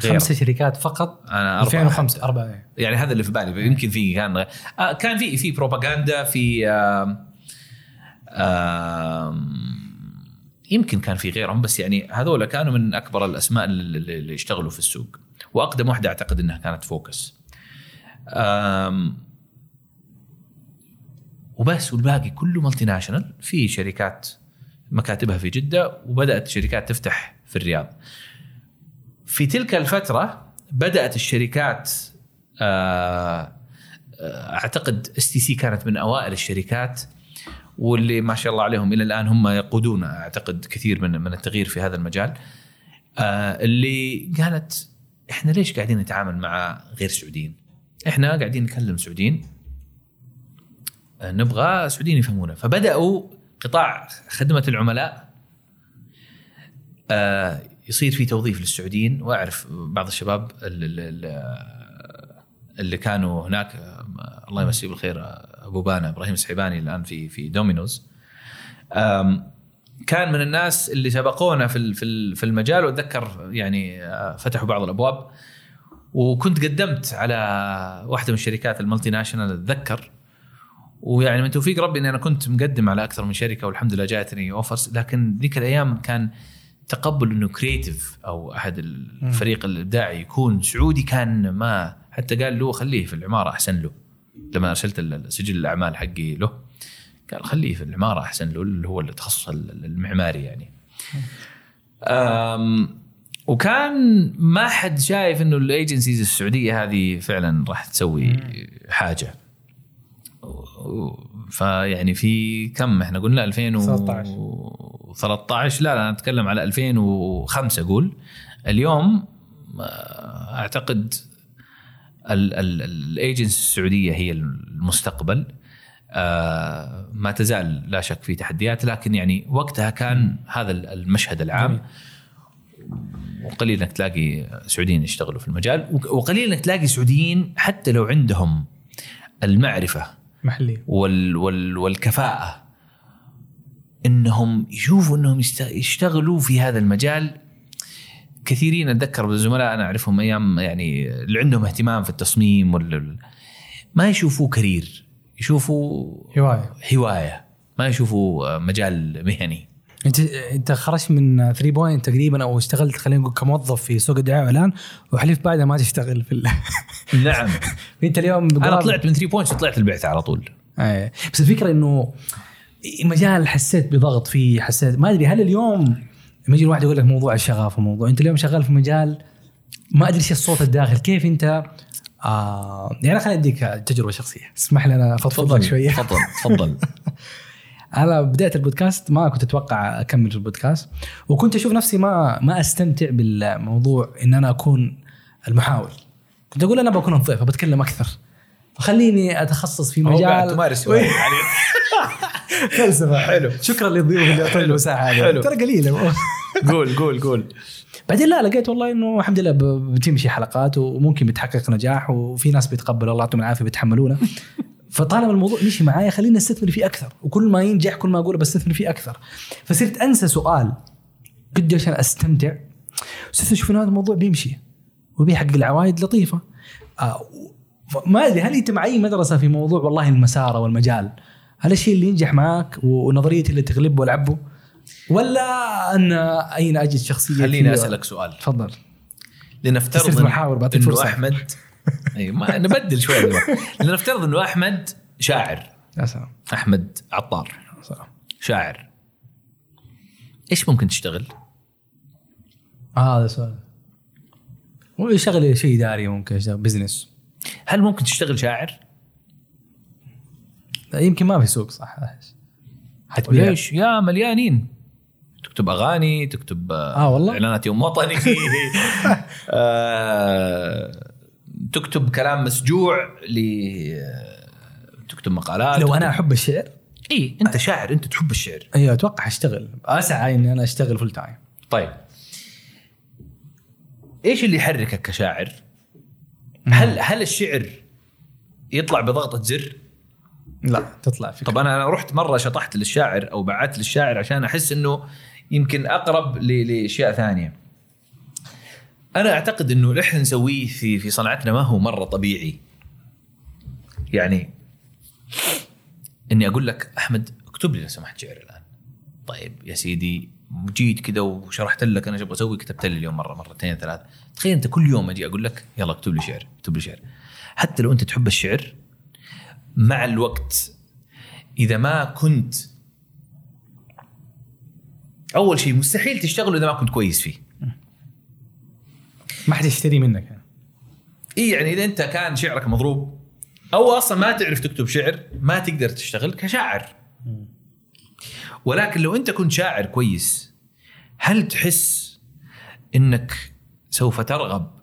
غيره. خمسة شركات فقط؟ أنا أربعة. 2005 أربعة يعني هذا اللي في بالي يمكن في كان آه كان في في بروباغندا في يمكن كان في غيرهم بس يعني هذول كانوا من أكبر الأسماء اللي, يشتغلوا في السوق. وأقدم واحدة أعتقد إنها كانت فوكس. وبس والباقي كله multinational في شركات مكاتبها في جدة وبدأت الشركات تفتح في الرياض. في تلك الفترة بدأت الشركات آه، آه، أعتقد STC كانت من أوائل الشركات واللي ما شاء الله عليهم إلى الآن هم يقودون أعتقد كثير من من التغيير في هذا المجال. آه، اللي قالت إحنا ليش قاعدين نتعامل مع غير سعوديين؟ إحنا قاعدين نكلم سعوديين. آه، نبغى سعوديين يفهمونا. فبدأوا قطاع خدمة العملاء آه، يصير في توظيف للسعوديين. وأعرف بعض الشباب اللي, اللي, كانوا هناك الله يمسيه بالخير أبو بانا إبراهيم السحيباني الآن في في دومينوز. كان من الناس اللي سبقونا في في ال- في المجال وأتذكر يعني آه، فتحوا بعض الأبواب. وكنت قدمت على واحدة من الشركات ال multinational أتذكر. ويعني من توفيق ربي إني أنا كنت مقدم على أكثر من شركة والحمد لله جاتني offers لكن ذيك الأيام كان تقبل إنه creative أو أحد الفريق الإبداعي يكون سعودي كان ما حتى قال له خليه في العمارة أحسن له. لما أرسلت سجل الأعمال حقي له قال خليه في العماره أحسن له اللي هو التخصص ال- المعماري يعني. وكان ما حد شايف إنه الأيجنسيز السعودية هذه فعلا راح تسوي حاجة. فيعني في كم إحنا قلنا 2013 لا لا أنا أتكلم على 2005 أقول اليوم أعتقد الايجنسي السعودية هي المستقبل. آه، ما تزال لا شك في تحديات لكن يعني وقتها كان هذا المشهد العام. وقليل إنك تلاقي سعوديين يشتغلوا في المجال وقليل إنك تلاقي سعوديين حتى لو عندهم المعرفة محلية. وال وال والكفاءة إنهم يشوفوا إنهم يشتغلوا في هذا المجال كثيرين أتذكر بالزملاء أنا أعرفهم أيام يعني اللي عندهم اهتمام في التصميم وال ما يشوفوه career يشوفوا هواية. هواية ما يشوفوا مجال مهني. انت أنت خرجت من 3 points تقريبا أو اشتغلت خلينا نقول كموظف في سوق الدعاية والاعلان وحليف بعدها ما تشتغل في ال... [LAUGHS] نعم. [LAUGHS] أنت اليوم أنا طلعت من 3 points وطلعت البعثه على طول. إيه. بس الفكرة إنه مجال حسيت بضغط فيه حسيت ما أدري هل اليوم لما يجي الواحد يقول لك موضوع الشغف وموضوع أنت اليوم شغال في مجال ما أدري إيش الصوت الداخل كيف أنت؟ آه يعني خليني أديك تجربة شخصية. اسمح لي أنا أفضفض لك شوية. تفضل تفضل. [LAUGHS] أنا بداية البودكاست ما كنت أتوقع أكمل في البودكاست وكنت أشوف نفسي ما ما أستمتع بالموضوع إن أنا أكون المحاور كنت أقول أنا بكون الضيف بتكلم أكثر. فخليني أتخصص في مجال. تمارس يعني [LAUGHS] [LAUGHS] فلسفه حلو. شكرا للضيوف اللي اعطوني المساحه هذه حلو. ترى قليلة. [LAUGHS] قول قول قول. بعدين لا لقيت والله إنه الحمد لله بتمشي حلقات وممكن بتحقق نجاح وفي ناس بيتقبلوا. الله يعطيهم العافية بيتحملونا. [LAUGHS] فطالما الموضوع مشي معايا خليني أستثمر فيه أكثر. وكل ما ينجح كل ما أقول بستثمر فيه أكثر. فصرت أنسى سؤال. قد عشان أستمتع. صرت أشوف ان هذا الموضوع بيمشي وبيحقق العوائد لطيفة. آه ما أدري هل أنت مع أي مدرسة في موضوع والله المسار أو المجال هل الشيء اللي ينجح معك ونظريتي اللي تغلب وألعبه؟ ولا أن أين أجد شخصية خليني أسألك سؤال. تفضل. لنفترض بعطيك انه فرصة. احمد اي ما نبدل شوي. [LAUGHS] لنفترض انه احمد شاعر. يا سلام. أحمد عطار. يا سلام. شاعر. إيش ممكن تشتغل؟ آه هذا سؤال. هو يشتغل شيء إداري ممكن يشتغل business هل ممكن تشتغل شاعر؟ يمكن ما في سوق صح؟ حتبيع. ليش؟ يا مليانين. تكتب أغاني تكتب آه والله؟ إعلانات يوم وطني. [LAUGHS] آه، تكتب كلام مسجوع ل تكتب مقالات. لو أنا أحب الشعر؟ إي أنت شاعر أنت تحب الشعر. أيوه أتوقع أشتغل. أسعى إني أنا أشتغل full time طيب. إيش اللي يحركك كشاعر؟ هل هل الشعر يطلع بضغطة زر؟ لا تطلع فكرة طب أنا رحت مرة شطحت للشاعر أو بعت للشاعر عشان أحس إنه يمكن أقرب لأشياء ثانية. أنا أعتقد إنه اللي إحنا نسويه في في صنعتنا ما هو مرة طبيعي. يعني إني أقول لك أحمد اكتب لي لو سمحت شعر الآن. طيب يا سيدي جيت كذا وشرحت لك أنا أبغى أسوي كتبت لي اليوم مرة مرتين ثلاثة تخيل أنت كل يوم أجي أقول لك يلا اكتب لي شعر اكتب لي شعر حتى لو أنت تحب الشعر مع الوقت. إذا ما كنت أول شيء مستحيل تشتغل إذا ما كنت كويس فيه. ما حد يشتري منك يعني. اي يعني إذا أنت كان شعرك مضروب أو أصلا ما تعرف تكتب شعر ما تقدر تشتغل كشاعر. ولكن لو أنت كنت شاعر كويس هل تحس إنك سوف ترغب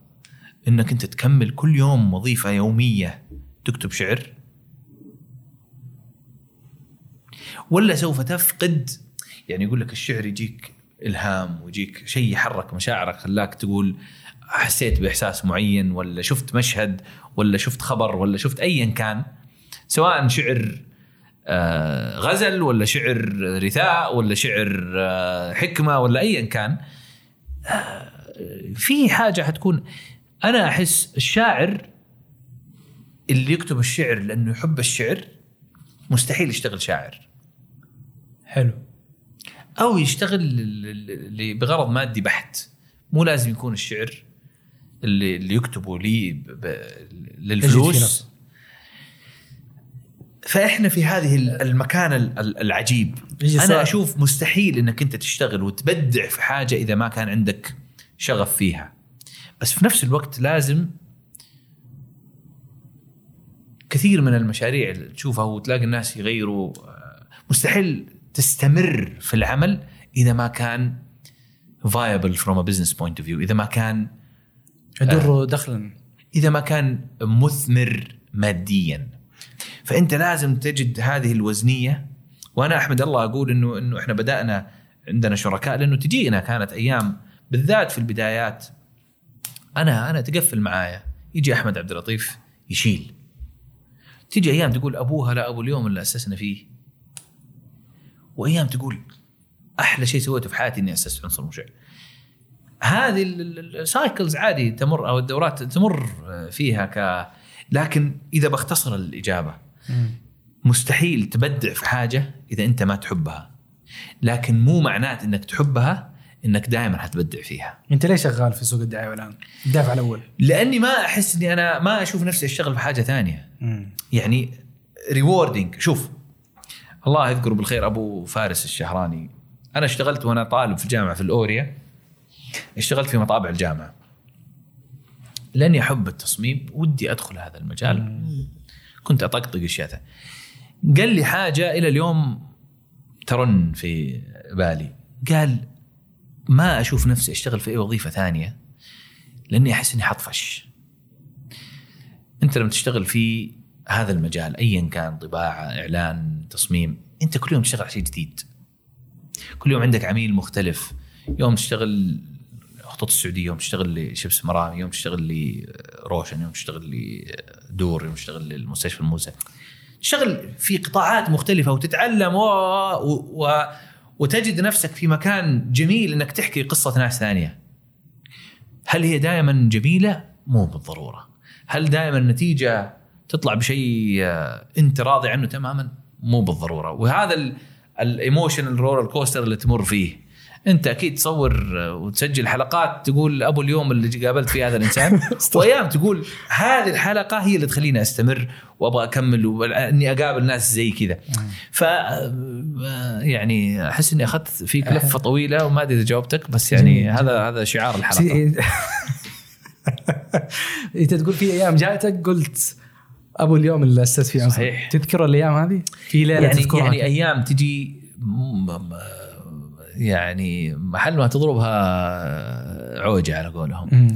إنك أنت تكمل كل يوم وظيفة يومية تكتب شعر؟ ولا سوف تفقد. يعني يقول لك الشعر يجيك إلهام ويجيك شيء يحرك مشاعرك خلاك تقول حسيت بإحساس معين ولا شفت مشهد ولا شفت خبر ولا شفت ايا كان سواء شعر آه، غزل ولا شعر رثاء ولا شعر آه، حكمة ولا ايا كان آه، في حاجة حتكون. أنا أحس الشاعر اللي يكتب الشعر لأنه يحب الشعر مستحيل يشتغل شاعر. حلو. أو يشتغل ل- بغرض مادي بحت. مو لازم يكون الشعر اللي, اللي يكتبه لي للفلوس. فإحنا في هذه ال- المكان ال- ال- العجيب. أنا. أشوف مستحيل إنك أنت تشتغل وتبدع في حاجة إذا ما كان عندك شغف فيها. بس في نفس الوقت لازم كثير من المشاريع اللي تشوفها وتلاقي الناس يغيروا آه، مستحيل تستمر في العمل إذا ما كان viable from a business point of view إذا ما كان يدر دخلا. إذا ما كان مثمر ماديا. فأنت لازم تجد هذه الوزنية وأنا أحمد الله أقول إنه إنه إحنا بدأنا عندنا شركاء لأنه تجينا كانت أيام بالذات في البدايات. أنا أنا تقفل معايا. يجي أحمد عبد اللطيف يشيل. تيجي أيام تقول أبوها لا أبو اليوم اللي أسسنا فيه. وأيام تقول أحلى شيء سويته في حياتي إني أسست عنصر مشع. هذه السايكلز عادي تمر أو الدورات تمر فيها ك لكن إذا بختصر الإجابة مستحيل تبدع في حاجة إذا أنت ما تحبها. لكن مو معنات إنك تحبها إنك دائما حتبدع فيها. أنت ليش شغال في سوق الدعاية الآن؟ الدافع الأول. لأني ما أحس إني أنا ما أشوف نفسي أشتغل في حاجة ثانية. يعني rewarding شوف الله يذكره بالخير أبو فارس الشهراني. أنا اشتغلت وأنا طالب في الجامعة في الأوريا. اشتغلت في مطابع الجامعة. لأني أحب التصميم ودي أدخل هذا المجال. كنت أطقطق أشياء. قال لي حاجة إلى اليوم ترن في بالي. قال ما أشوف نفسي أشتغل في أي وظيفة ثانية لأني أحس إني حطفش. أنت لما تشتغل في هذا المجال ايا كان طباعة إعلان تصميم أنت كل يوم تشتغل على شيء جديد. كل يوم عندك عميل مختلف. يوم تشتغل خطوط السعودية يوم تشتغل لشبس مرامي يوم تشتغل لروشن يوم تشتغل لدور يوم تشتغل للمستشفى الموسى تشتغل في قطاعات مختلفة وتتعلم و... و... وتجد نفسك في مكان جميل إنك تحكي قصة ناس ثانية. هل هي دائما جميلة؟ مو بالضرورة. هل دائما النتيجه تطلع بشيء آه، انت راضي عنه تماما مو بالضرورة. وهذا ال emotional roller coaster اللي تمر فيه. انت أكيد تصور وتسجل حلقات تقول أبو اليوم اللي قابلت فيه هذا الإنسان. [LAUGHS] [LAUGHS] وأيام تقول هذه الحلقة هي اللي تخليني أستمر وأبغى أكمل واني أقابل ناس زي كذا. ف يعني أحس إني أخذت فيك لفه طويلة وما أدري إذا جاوبتك بس يعني هذا هذا شعار الحلقة. [LAUGHS] إنت تقول في أيام جاتك قلت أبو اليوم اللي اسست فيه صحيح. تذكر الأيام هذه؟ في ليله يعني يعني أيام تجي يعني محل ما تضربها عوجة على قولهم.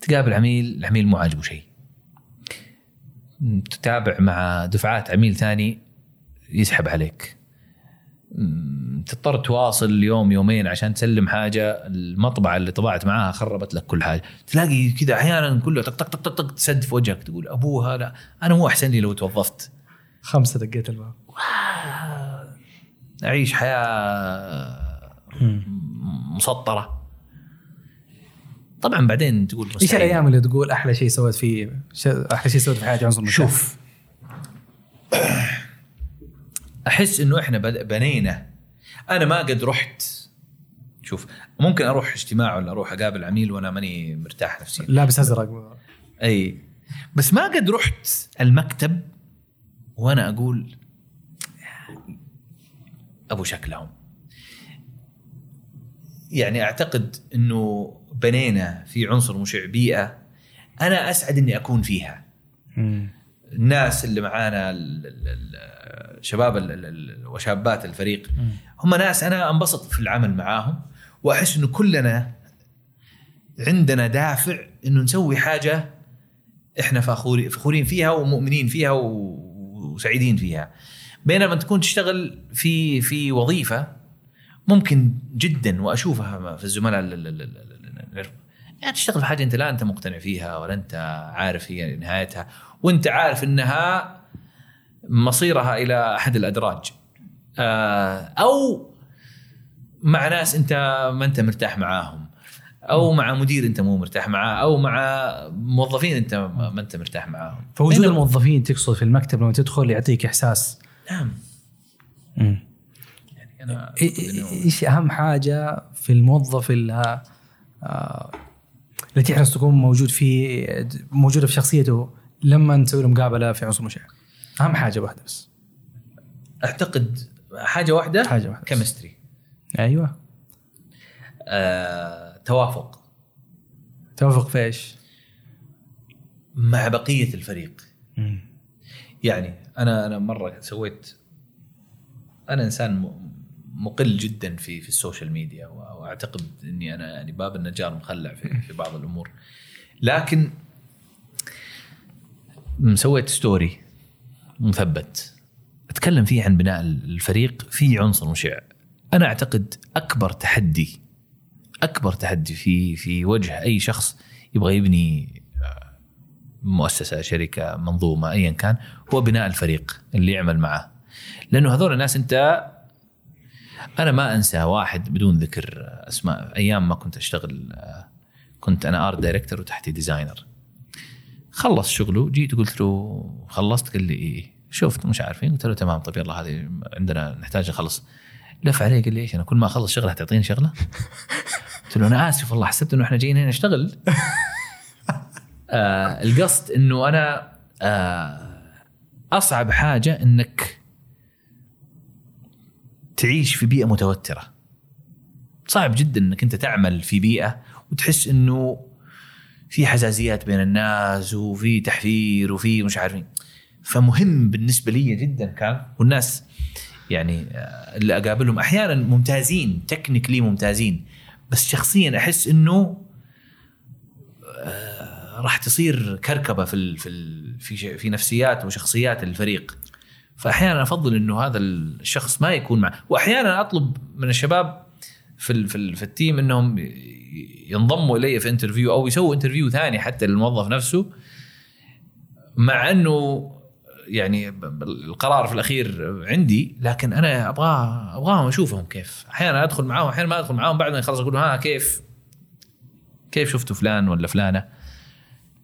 تقابل عميل العميل مو عاجبه شيء. تتابع مع دفعات عميل ثاني يسحب عليك. تضطر تواصل يوم يومين عشان تسلم حاجة. المطبعة اللي طبعت معاها خربت لك كل حاجة. تلاقي كذا أحيانا كله طق طق طق طق تسد في وجهك تقول أبوها لا. أنا مو أحسن لي لو توظفت. خمسة دقيت الباب. أعيش حياة مسطرة. طبعا بعدين تقول إيش الأيام اللي تقول أحلى شيء سويت فيه أحلى شيء سويت في حياتي عنصر شوف. أحس إنه إحنا بنينا. أنا ما قد رحت. شوف ممكن أروح اجتماع ولا أروح أقابل عميل وأنا ماني مرتاح نفسيا. لابس أزرق. أي. بس ما قد رحت المكتب وأنا أقول أبو شكلهم. يعني أعتقد إنه بنينا في عنصر مشع بيئة أنا أسعد إني أكون فيها. الناس اللي معانا شباب وشابات الفريق. هم ناس أنا أنبسط في العمل معاهم وأحس إنه كلنا عندنا دافع إنه نسوي حاجة إحنا فخورين فيها ومؤمنين فيها وسعيدين فيها. بينما تكون تشتغل في في وظيفة ممكن جدا وأشوفها في الزملاء يعني تشتغل في حاجة أنت لا أنت مقتنع فيها ولا أنت عارف هي نهايتها وأنت عارف إنها مصيرها إلى أحد الأدراج. آه، أو مع ناس أنت ما أنت مرتاح معاهم أو مع مدير أنت مو مرتاح معاه أو مع موظفين أنت ما أنت مرتاح معاهم. فوجود الموظفين تقصد في المكتب لما تدخل يعطيك إحساس. نعم. أنا إيش أهم حاجة في الموظف اللي اللي تحرص تكون موجود في موجودة في شخصيته لما تسوي له مقابلة في عنصر مشاع. أهم حاجة واحدة بس. أعتقد حاجة واحدة حاجة واحدة chemistry أيوه. آه، توافق. توافق في إيش؟ مع بقية الفريق. م. يعني أنا أنا مرة سويت أنا إنسان مقل جدا في في ال social media واعتقد إني أنا يعني باب النجار مخلع في في بعض الأمور. لكن سويت story مثبت. أتكلم فيه عن بناء الفريق في عنصر مشع. أنا أعتقد أكبر تحدي أكبر تحدي في في وجه أي شخص يبغى يبني آه، مؤسسة شركة منظومة ايا كان هو بناء الفريق اللي يعمل معه. لأنه هذول الناس أنت أنا ما أنسى واحد بدون ذكر أسماء. أيام ما كنت أشتغل كنت أنا art director وتحتي designer خلص شغله جيت قلت له خلصت؟ قال لي إيه شفت مش عارفين. قلت له تمام طيب يلا هذه عندنا نحتاج نخلص. لف علي قال لي إيش أنا كل ما أخلص شغله حتعطيني [LAUGHS] شغلة؟ قلت له أنا آسف والله حسبت إنه إحنا جايين هنا نشتغل. آه القصد إنه أنا آه أصعب حاجة إنك تعيش في بيئة متوترة. صعب جدا إنك أنت تعمل في بيئة وتحس إنه في حزازيات بين الناس وفي تحفير وفي مش عارفين فمهم بالنسبة لي جدا كان والناس يعني آه، اللي أقابلهم أحيانا ممتازين تكنيكلي ممتازين بس شخصيا أحس إنه آه، راح تصير كركبة في في في نفسيات وشخصيات الفريق. فأحيانا أفضل إنه هذا الشخص ما يكون معه وأحيانا أطلب من الشباب في في, في ال team إنهم ينضموا إلي في interview أو يسووا interview ثاني حتى للموظف نفسه مع إنه يعني القرار في الأخير عندي لكن أنا أبغى أبغاهم أشوفهم كيف. أحيانا أدخل معاهم أحيانا ما أدخل معاهم بعد ما يخلص أقول ها كيف؟ كيف شفتوا فلان ولا فلانة؟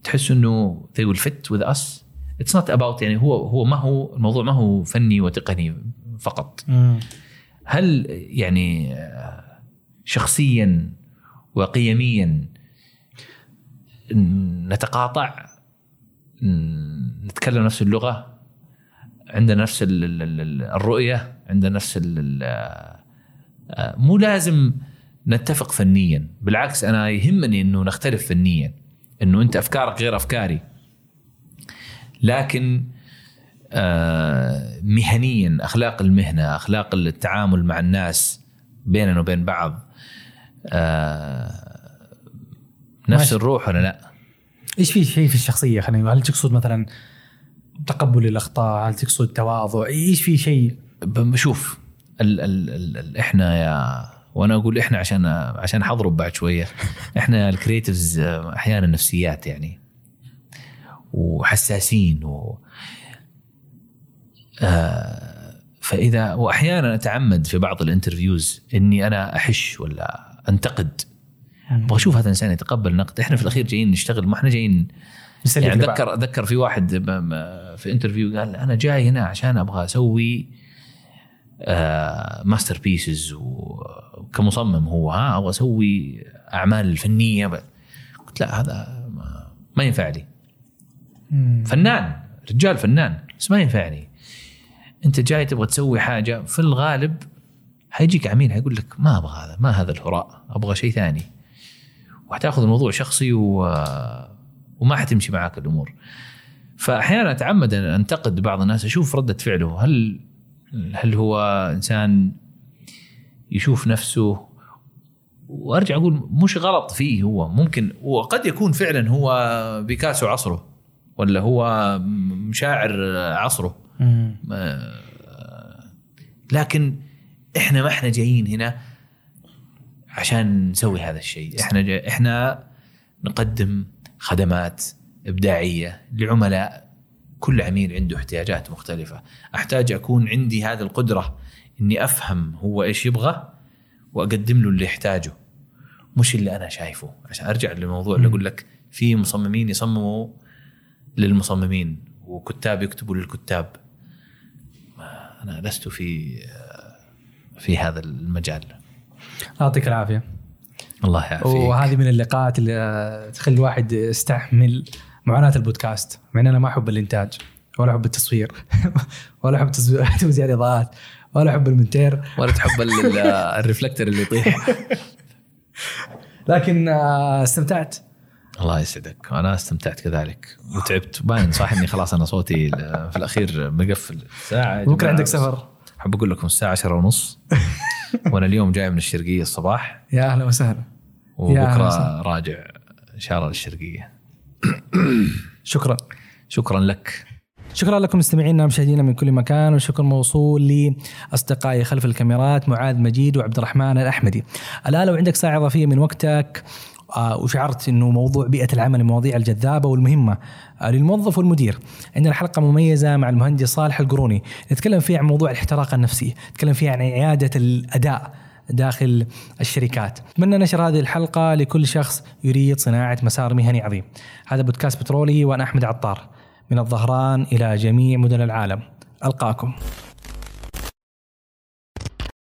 تحس إنه they will fit with us. It's not about يعني هو هو ما هو الموضوع ما هو فني وتقني فقط. هل يعني شخصيا وقيميا نتقاطع؟ نتكلم نفس اللغة؟ عندنا نفس ال- ال- ال- الرؤية؟ عندنا نفس آه، مو لازم نتفق فنيا. بالعكس أنا يهمني إنه نختلف فنيا. إنه أنت أفكارك غير أفكاري. لكن آه، مهنيا أخلاق المهنة أخلاق التعامل مع الناس بيننا وبين بعض آه، نفس. الروح ولا لا؟ إيش في شيء في الشخصية؟ خلينا هل تقصد مثلا تقبل الأخطاء؟ هل تقصد تواضع إيش في شيء؟ بشوف ال ال ال ال إحنا يا وأنا أقول إحنا عشان عشان حضرب بعد شوية إحنا الكريتيفز أحيانا نفسيات يعني. وحساسين و آه، فإذا وأحيانا أتعمد في بعض ال interviews إني أنا أحش ولا أنتقد. أبغى أشوف هذا الانسان يتقبل النقد إحنا في الأخير جايين نشتغل ما إحنا جايين يعني. اتذكر اتذكر في واحد في interview قال أنا جاي هنا عشان أبغى أسوي masterpieces وكمصمم هو ها أبغى أسوي أعمال فنية. قلت لا هذا ما, ما ينفع لي. مم. فنان رجال فنان بس ما ينفعني انت جاي تبغى تسوي حاجة في الغالب حيجيك عميل حيقول لك ما أبغى هذا ما هذا الهراء أبغى شيء ثاني. وحتاخذ الموضوع شخصي و... وما حتمشي معك الأمور. فأحيانا أتعمد أن أنتقد بعض الناس أشوف ردة فعله. هل هل هو إنسان يشوف نفسه؟ وأرجع أقول مش غلط فيه هو. ممكن وقد يكون فعلا هو بيكاسو عصره. ولا هو مشاعر عصره. آه، لكن إحنا ما إحنا جايين هنا عشان نسوي هذا الشيء. إحنا جاي إحنا نقدم خدمات إبداعية لعملاء. كل عميل عنده احتياجات مختلفة. أحتاج أكون عندي هذه القدرة إني أفهم هو إيش يبغى وأقدم له اللي يحتاجه. مش اللي أنا شايفه. عشان أرجع للموضوع اللي أقول لك في مصممين يصمموا للمصممين وكتاب يكتبوا للكتاب. أنا لست في في هذا المجال. يعطيك العافية. الله يعافيك. وهذه من اللقاءات اللي آه، تخلي الواحد يستحمل معاناة البودكاست مع إن أنا ما أحب الإنتاج ولا أحب التصوير [LAUGHS] ولا أحب [LAUGHS] توزيع الإضاءات ولا أحب المونتير ولا تحب ال- ال- الريفلكتر اللي يطيح. [LAUGHS] لكن آه، استمتعت. الله يسعدك. وأنا استمتعت كذلك. وتعبت. باين صح إني خلاص أنا صوتي في الأخير مقفل. ساعة بكره عندك سفر؟ أحب أقول لكم الساعة 10 ونص. [LAUGHS] وأنا اليوم جاي من الشرقية الصباح. يا أهلا وسهلا. وبكرة. راجع ان شاء الله للشرقية. [COUGHS] شكرا. شكرا لك. شكرا لكم مستمعينا ومشاهدينا من كل مكان والشكر موصول لاصدقائي خلف الكاميرات معاذ مجيد وعبد الرحمن الأحمدي. الان لو عندك ساعة إضافية من وقتك. وشعرت إنه موضوع بيئة العمل المواضيع الجذابة والمهمة آه، للموظف والمدير. عندنا حلقه مميزة مع المهندس صالح القروني نتكلم فيها عن موضوع الاحتراق النفسي، نتكلم فيها عن إعادة الأداء داخل الشركات. أتمنى نشر هذه الحلقة لكل شخص يريد صناعة مسار مهني عظيم. هذا بودكاست بترولي وأنا أحمد عطار. من الظهران إلى جميع مدن العالم. ألقاكم.